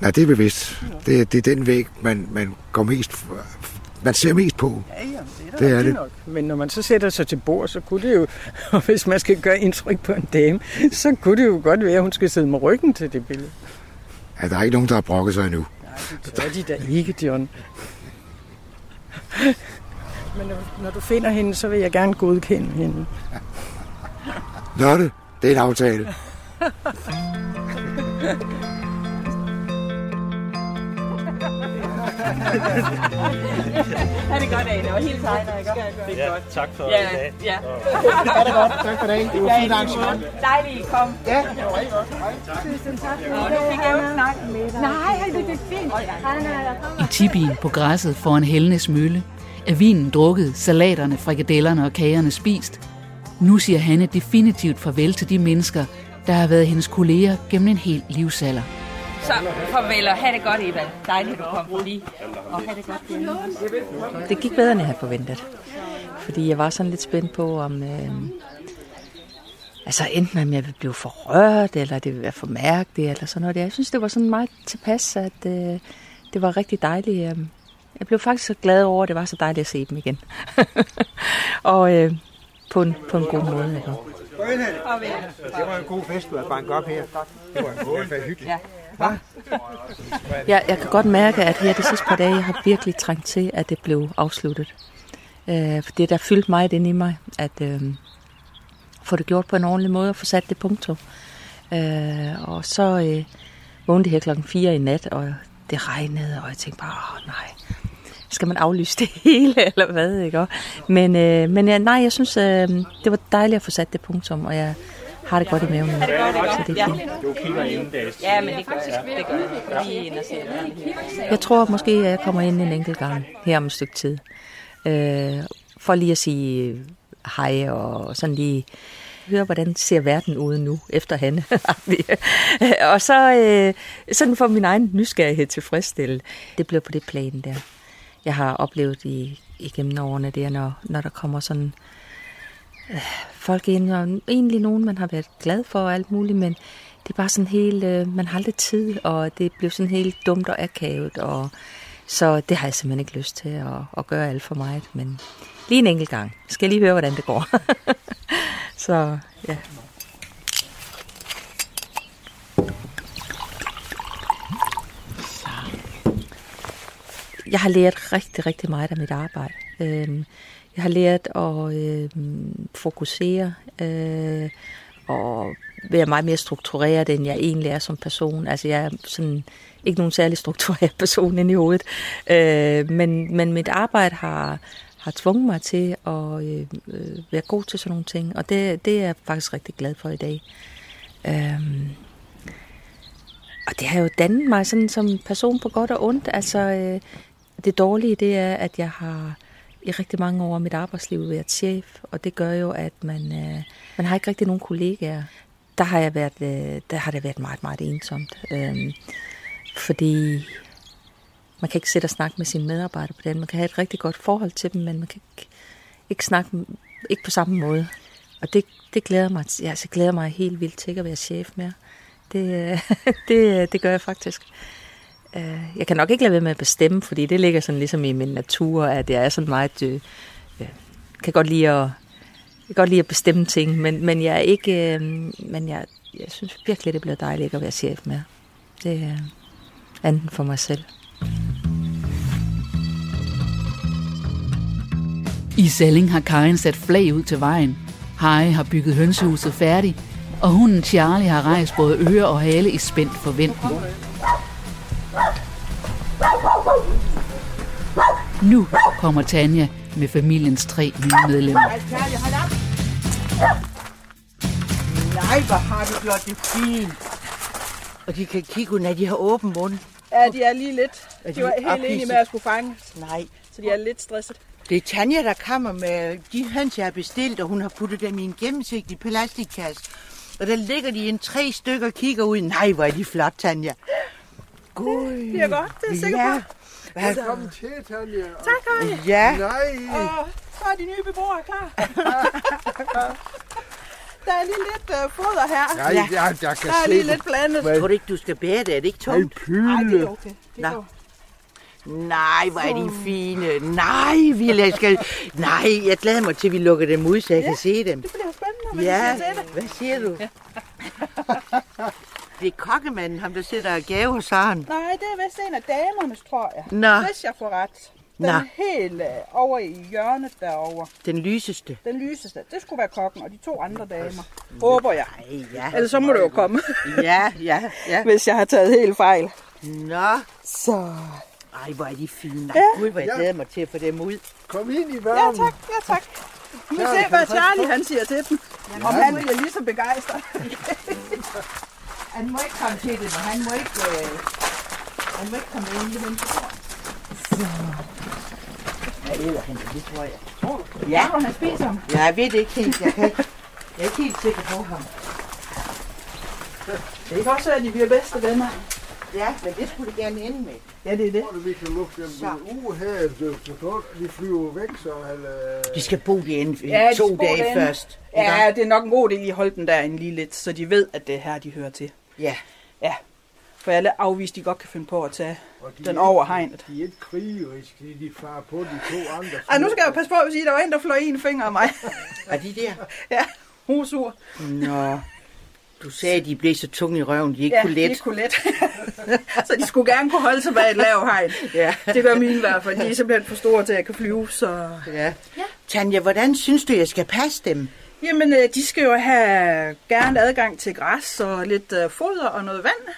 nej, det er bevidst. Det, det er den væg, man, man går mest, man ser mest på. Ja, ja, det er, Det er det. Nok. Men når man så sætter sig til bord, så kunne det jo, og hvis man skal gøre indtryk på en dame, så kunne det jo godt være, at hun skal sidde med ryggen til det billede. Ja, der er ikke nogen, der har brokket sig endnu. Det er de da ikke, John. Men når, når du finder hende, så vil jeg gerne godkende hende. Lotte, det er en aftale. Ha' det godt, Ane, og helt tegner, ikke? Det er godt. Tak for Ja, i dag. ja. Ha' det godt. Tak for dagen. Det var fint arrangement. Dejligt, I kom. Ja. Tusind tak. Og nu fik jeg jo ikke snakke med dig. Nej, det er fint. I tipien på græsset foran Helnes mølle er vinen drukket, salaterne, frikadellerne og kagerne spist. Nu siger Hanne definitivt farvel til de mennesker, der har været hendes kolleger gennem en hel livsalder. Så farvel og ha' det godt, Eva. Dejligt, du kom lige. Og ha' det godt. Det gik bedre, end jeg havde forventet. Fordi jeg var sådan lidt spændt på, om... Øh, altså enten om jeg ville blive for rørt, eller det ville være for mærkeligt, eller sådan noget. Jeg synes, det var sådan meget tilpas, at øh, det var rigtig dejligt. Øh. Jeg blev faktisk så glad over, at det var så dejligt at se dem igen. og øh, på, en, på en god måde. Ikke? Det var en god fest, du havde banket op her. Det var en god hyggeligt. Ja. Jeg, jeg kan godt mærke, at her de sidste par dage, jeg har virkelig trængt til, at det blev afsluttet. Øh, for det der fyldt meget ind i mig, at øh, få det gjort på en ordentlig måde og få sat det punktum. Øh, og så øh, vågnede jeg her klokken 4 i nat, og det regnede, og jeg tænkte bare, åh nej, skal man aflyse det hele, eller hvad, ikke? Men, øh, men ja, nej, jeg synes, øh, det var dejligt at få sat det punktum, og jeg har det godt i maven nu. Ha' det godt? Så det er fint. Du kigger indendørs. Ja, men det gør jeg. Det gør jeg. Lige ind og se det. Jeg tror måske, at jeg kommer ind en enkelt gang her om et stykke tid. Øh, for lige at sige hej og sådan lige høre, hvordan ser verden ud nu, efter han. og så øh, sådan for min egen nysgerrighed tilfredsstillet. Det blev på det plan der. Jeg har oplevet i, igennem årene, det er, når, når der kommer sådan øh, folk ind, og egentlig nogen, man har været glad for og alt muligt, men det er bare sådan helt, øh, man har aldrig tid, og det blev sådan helt dumt og akavet, og så det har jeg simpelthen ikke lyst til at, at gøre alt for meget, men lige en enkelt gang. Skal jeg lige høre, hvordan det går. så ja. Jeg har lært rigtig, rigtig meget af mit arbejde. Øhm, jeg har lært at øh, fokusere øh, og være meget mere struktureret, end jeg egentlig er som person. Altså jeg er sådan ikke nogen særlig struktureret person inde i hovedet. Øh, men, men mit arbejde har, har tvunget mig til at øh, øh, være god til sådan nogle ting, og det, det er jeg faktisk rigtig glad for i dag. Øh, og det har jo dannet mig sådan som person på godt og ondt. Altså øh, det dårlige, det er, at jeg har i rigtig mange år af mit arbejdsliv været chef, og det gør jo, at man, øh, man har ikke rigtig nogen kollegaer. Der har, jeg været, øh, der har det været meget, meget ensomt. Øh, fordi man kan ikke sætte og snakke med sine medarbejdere på den. Man kan have et rigtig godt forhold til dem, men man kan ikke, ikke snakke ikke på samme måde. Og det, det glæder mig. Jeg altså, glæder mig helt vildt til ikke at være chef mere. Det, øh, det, øh, det gør jeg faktisk. Øh, Jeg kan nok ikke lade være med at bestemme, fordi det ligger sådan ligesom i min natur, at jeg er sådan meget... Øh, kan godt lide at, jeg kan godt lide at bestemme ting, men, men jeg er ikke... Øh, men jeg, jeg synes virkelig, det bliver dejligt at være chef med. Det er anden for mig selv. I Salling har Karin sat flag ud til vejen. Harry har bygget hønsehuset færdigt, og hunden Charlie har rejst både øre og hale i spændt forventning. Nu kommer Tanja med familiens tre nye medlemmer. Nej, hvor har du gjort det fint. Og de kan kigge ud, når de har åben mund. Ja, de er lige lidt. Er De var helt ophidset? enige med at skulle fange. Nej. Så de er lidt stresset. Det er Tanja, der kommer med de høns, jeg har bestilt, og hun har puttet dem i en gennemsigtig plastikkasse. Og der ligger de en tre stykker og kigger ud. Nej, hvor er de flot, Tanja. God. Det er godt, det er jeg sikker ja. på. Velkommen til, Tanja. Tak, Harry. Ja. Nej. Og så er de nye beboere klar. Der er lige lidt uh, foder her. Nej, jeg, jeg kan Der er se lige det. lidt blandet. Hvad? Tror du ikke, du skal bære det? Er det ikke tungt? Nej, det pyle. er okay. Det går. Nej, hvor er de fine. Nej, vi skal... Nej, jeg glæder mig til, at vi lukker dem ud, så jeg kan se dem. Det bliver spændende, hvad Ja, siger til det. hvad siger du? Det er kokkemanden, ham der sidder og gave hos Søren. Nej, det er vist en af damernes, tror jeg. Nå. Hvis jeg får ret. Den Nå. er helt øh, over i hjørnet derovre. Den lyseste. Den lyseste, det skulle være kokken, og de to andre damer. Håber jeg. Ej, ja. Ellers så må det jo komme. Ja, ja, ja. Hvis jeg har taget helt fejl. Nå. Så... Ej, hvor er de fine. Ja. Ja. Gud, hvor jeg Ja. glæder mig til at få dem ud. Kom ind i Ja varmen. tak, ja tak. Vi må Charlie, se, hvad Charlie han siger til dem. Ja, Om han bliver lige så begejstret. Han må ikke komme til det, og han må ikke, øh, han må ikke komme ind i den stor. Ja, det er han, det tror jeg. Ja. Tror han spiser ham? Ja, jeg ved det ikke helt. Jeg, kan ikke, jeg er ikke helt sikker på ham. Det kan også være, at de bliver bedste venner. Ja, men det skulle det gerne ende med. Ja, det er det. Tror du, vi kan lufte dem en uge her, så, så, så de flyver væk, så eller... De skal bo derinde i Ja, to dage derinde. først. Ja, det er nok en god idé lige at holde den derinde lige lidt, så de ved, at det er her, de hører til. Ja. Ja. For jeg lidt afvist, de godt kan finde på at tage de den er over hegnet. De er ikke krigeriske, de de farer på de to andre. Ej, nu skal jeg passe på at sige, at der var en, der fløj en finger af mig. Er de der? Ja, hun er sur. Nå. Du sagde, at de blev så tunge i røven, de ikke ja, kunne de let. ikke kunne let. så de skulle gerne kunne holde sig bag et lav hegn. Ja. Det gør mine i hvert fald. De er simpelthen for store til, at jeg kan flyve. Så... Ja. Tanja, hvordan synes du, jeg skal passe dem? Jamen, øh, de skal jo have gerne adgang til græs og lidt øh, foder og noget vand.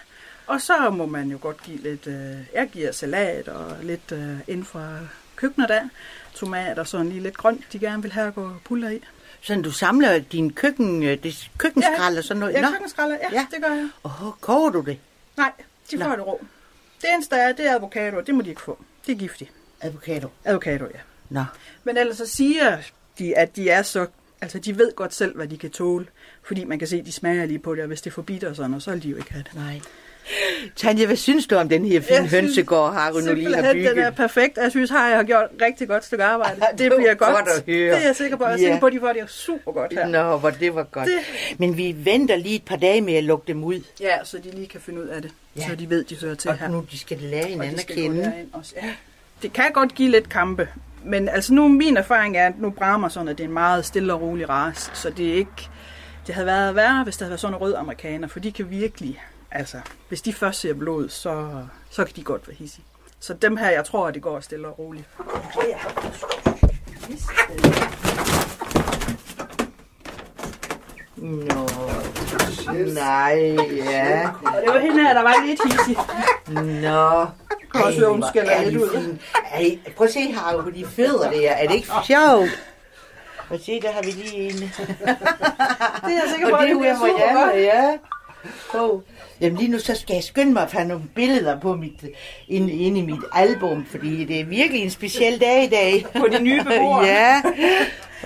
Og så må man jo godt give lidt, øh, jeg giver salat og lidt inden fra køkkenet der. Tomat og sådan lige lidt grønt, de gerne vil have at gå puller i. Sådan, du samler din køkken, det, køkkenskrald og sådan noget? Ja, køkkenskralder, ja, Ja. det gør jeg. Åh, koger du det? Nej, de får Nå. det rå. Det eneste er, det er avocado, det må de ikke få. Det er giftigt. Avocado? Avocado, ja. Nå. Men ellers så siger de, at de er så... Altså, de ved godt selv, hvad de kan tåle. Fordi man kan se, at de smager lige på det, og hvis det er for bitter og sådan noget, så vil de jo ikke have det. Nej. Tanja, hvad synes du om den her fine hønsegård, har du nu lige har bygget? den er perfekt. Jeg synes, har jeg har gjort et rigtig godt stykke arbejde. Det Det var bliver godt. godt at høre. Det er jeg sikker på. Jeg er Ja. sikker på, at de får det super godt her. Nå, hvor det var godt. Det- Men vi venter lige et par dage med at lukke dem ud. Ja, så de lige kan finde ud af det. Ja. Så de ved, de hører til Og her. nu de skal lære Og hinanden de at kende. også. Ja. Det kan godt give lidt kampe. Men altså nu, min erfaring er, at nu brammer sådan, at det er en meget stille og rolig ras. Så det er ikke... Det havde været værre, hvis der havde været sådan en rød amerikaner, for de kan virkelig... Altså, hvis de først ser blod, så, så kan de godt være hissige. Så dem her, jeg tror, at det går stille og roligt. Nå, nej, ja. Det var hende her, der var lidt hissig. Nå. Også høre, hun hvor lidt de ud. Ej, prøv at se, Harald, på de fødder der. Er det ikke sjovt? Og se, der har vi lige en. Det er jeg sikker på, Og at det bliver af super godt. Ja. Oh. Jamen lige nu så skal jeg skynde mig at have nogle billeder på mit, ind, ind i mit album, fordi det er virkelig en speciel dag i dag. På de nye beboere. ja.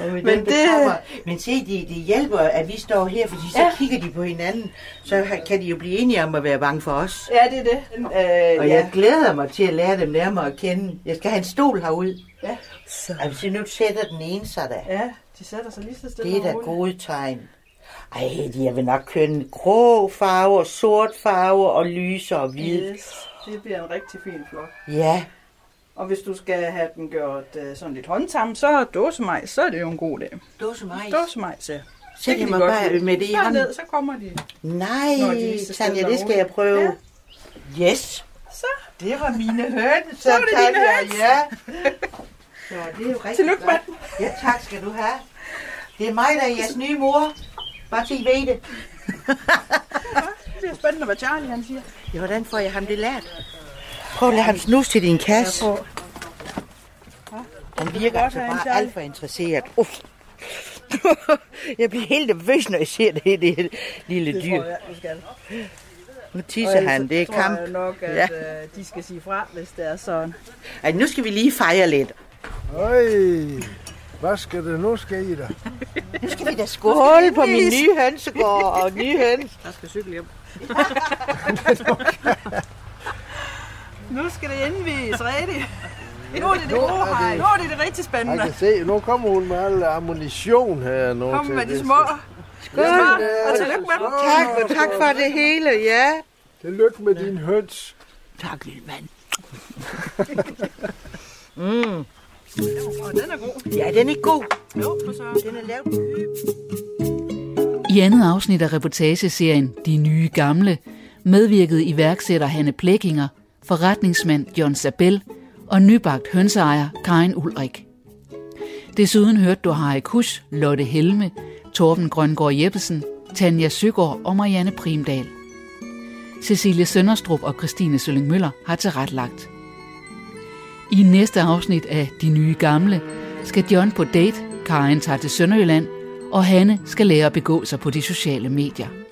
Og Men det- det... kommer. Men se, det, det hjælper, at vi står her, fordi så Ja. kigger de på hinanden. Så kan de jo blive enige om at være bange for os. Ja, det er det. Øh, Og ja. jeg glæder mig til at lære dem nærmere at kende. Jeg skal have en stol herud. Ja. Så. Altså, nu sætter den ene sig der. Ja, de sætter sig lige så stille Det er da gode tegn. Ej, de er vel nok kønne grå farver, sort farver og lyse og hvide. Yes, det bliver en rigtig fin flok. Ja, Og hvis du skal have den gjort uh, sådan lidt håndtam, så dåsemajs, så er det jo en god dag. Dåsemajs? Dåsemajs, ja. Sæt Det kan godt bare lide. med det i Så hånden. ned, så kommer de. Nej, de er så Tanja, det skal jeg prøve. Yes. Så. Det var mine høns. Så var det dine Tanja, høns. Ja. Så det er jo rigtig Tillykke med godt. Ja, tak skal du have. Det er mig, der er jeres nye mor. Bare til I ved det. Det bliver spændende, hvad Charlie han siger. Ja, hvordan får jeg ham det lært? Prøv at lade ham snuse til din kasse. Han virker altså bare alt for interesseret. Uff. jeg bliver helt nervøs, når jeg ser det, det lille Det dyr. tror jeg, du skal. Nu tisser han, det er kamp. jeg nok, at Ja. ja. de skal sige fra, hvis det er sådan. Ej, nu skal vi lige fejre lidt. Øj, hvad skal det nu ske der? Nu skal vi da skåle på min nye hønsegård og nye høns. Jeg skal cykle hjem. nu skal det indvies rigtigt. Nu er det det Nu gode er det- hej. Nu er det det rigtig Jeg spændende. kan se, nu kommer hun med al ammunition her nu. Kom til med de små. Skål. Og tillykke med dem. Tak, og tak for det hele, ja. Tillykke med din høns. Tak, lille mand. Mm. Og den er god. Ja, den er god. Jo, for så. Den er lavet I andet afsnit af reportageserien De Nye Gamle medvirkede iværksætter Hanne Plekkinger, forretningsmand John Sabel og nybagt hønseejer Karin Ulrik. Desuden hørte du Harry Kusch, Lotte Helme, Torben Grøngård Jeppesen, Tanja Søgaard og Marianne Primdal. Cecilie Sønderstrup og Christine Sølling Møller har tilrettelagt. I næste afsnit af De Nye Gamle skal John på date, Karin tager til Sønderjylland, og Hanne skal lære at begå sig på de sociale medier.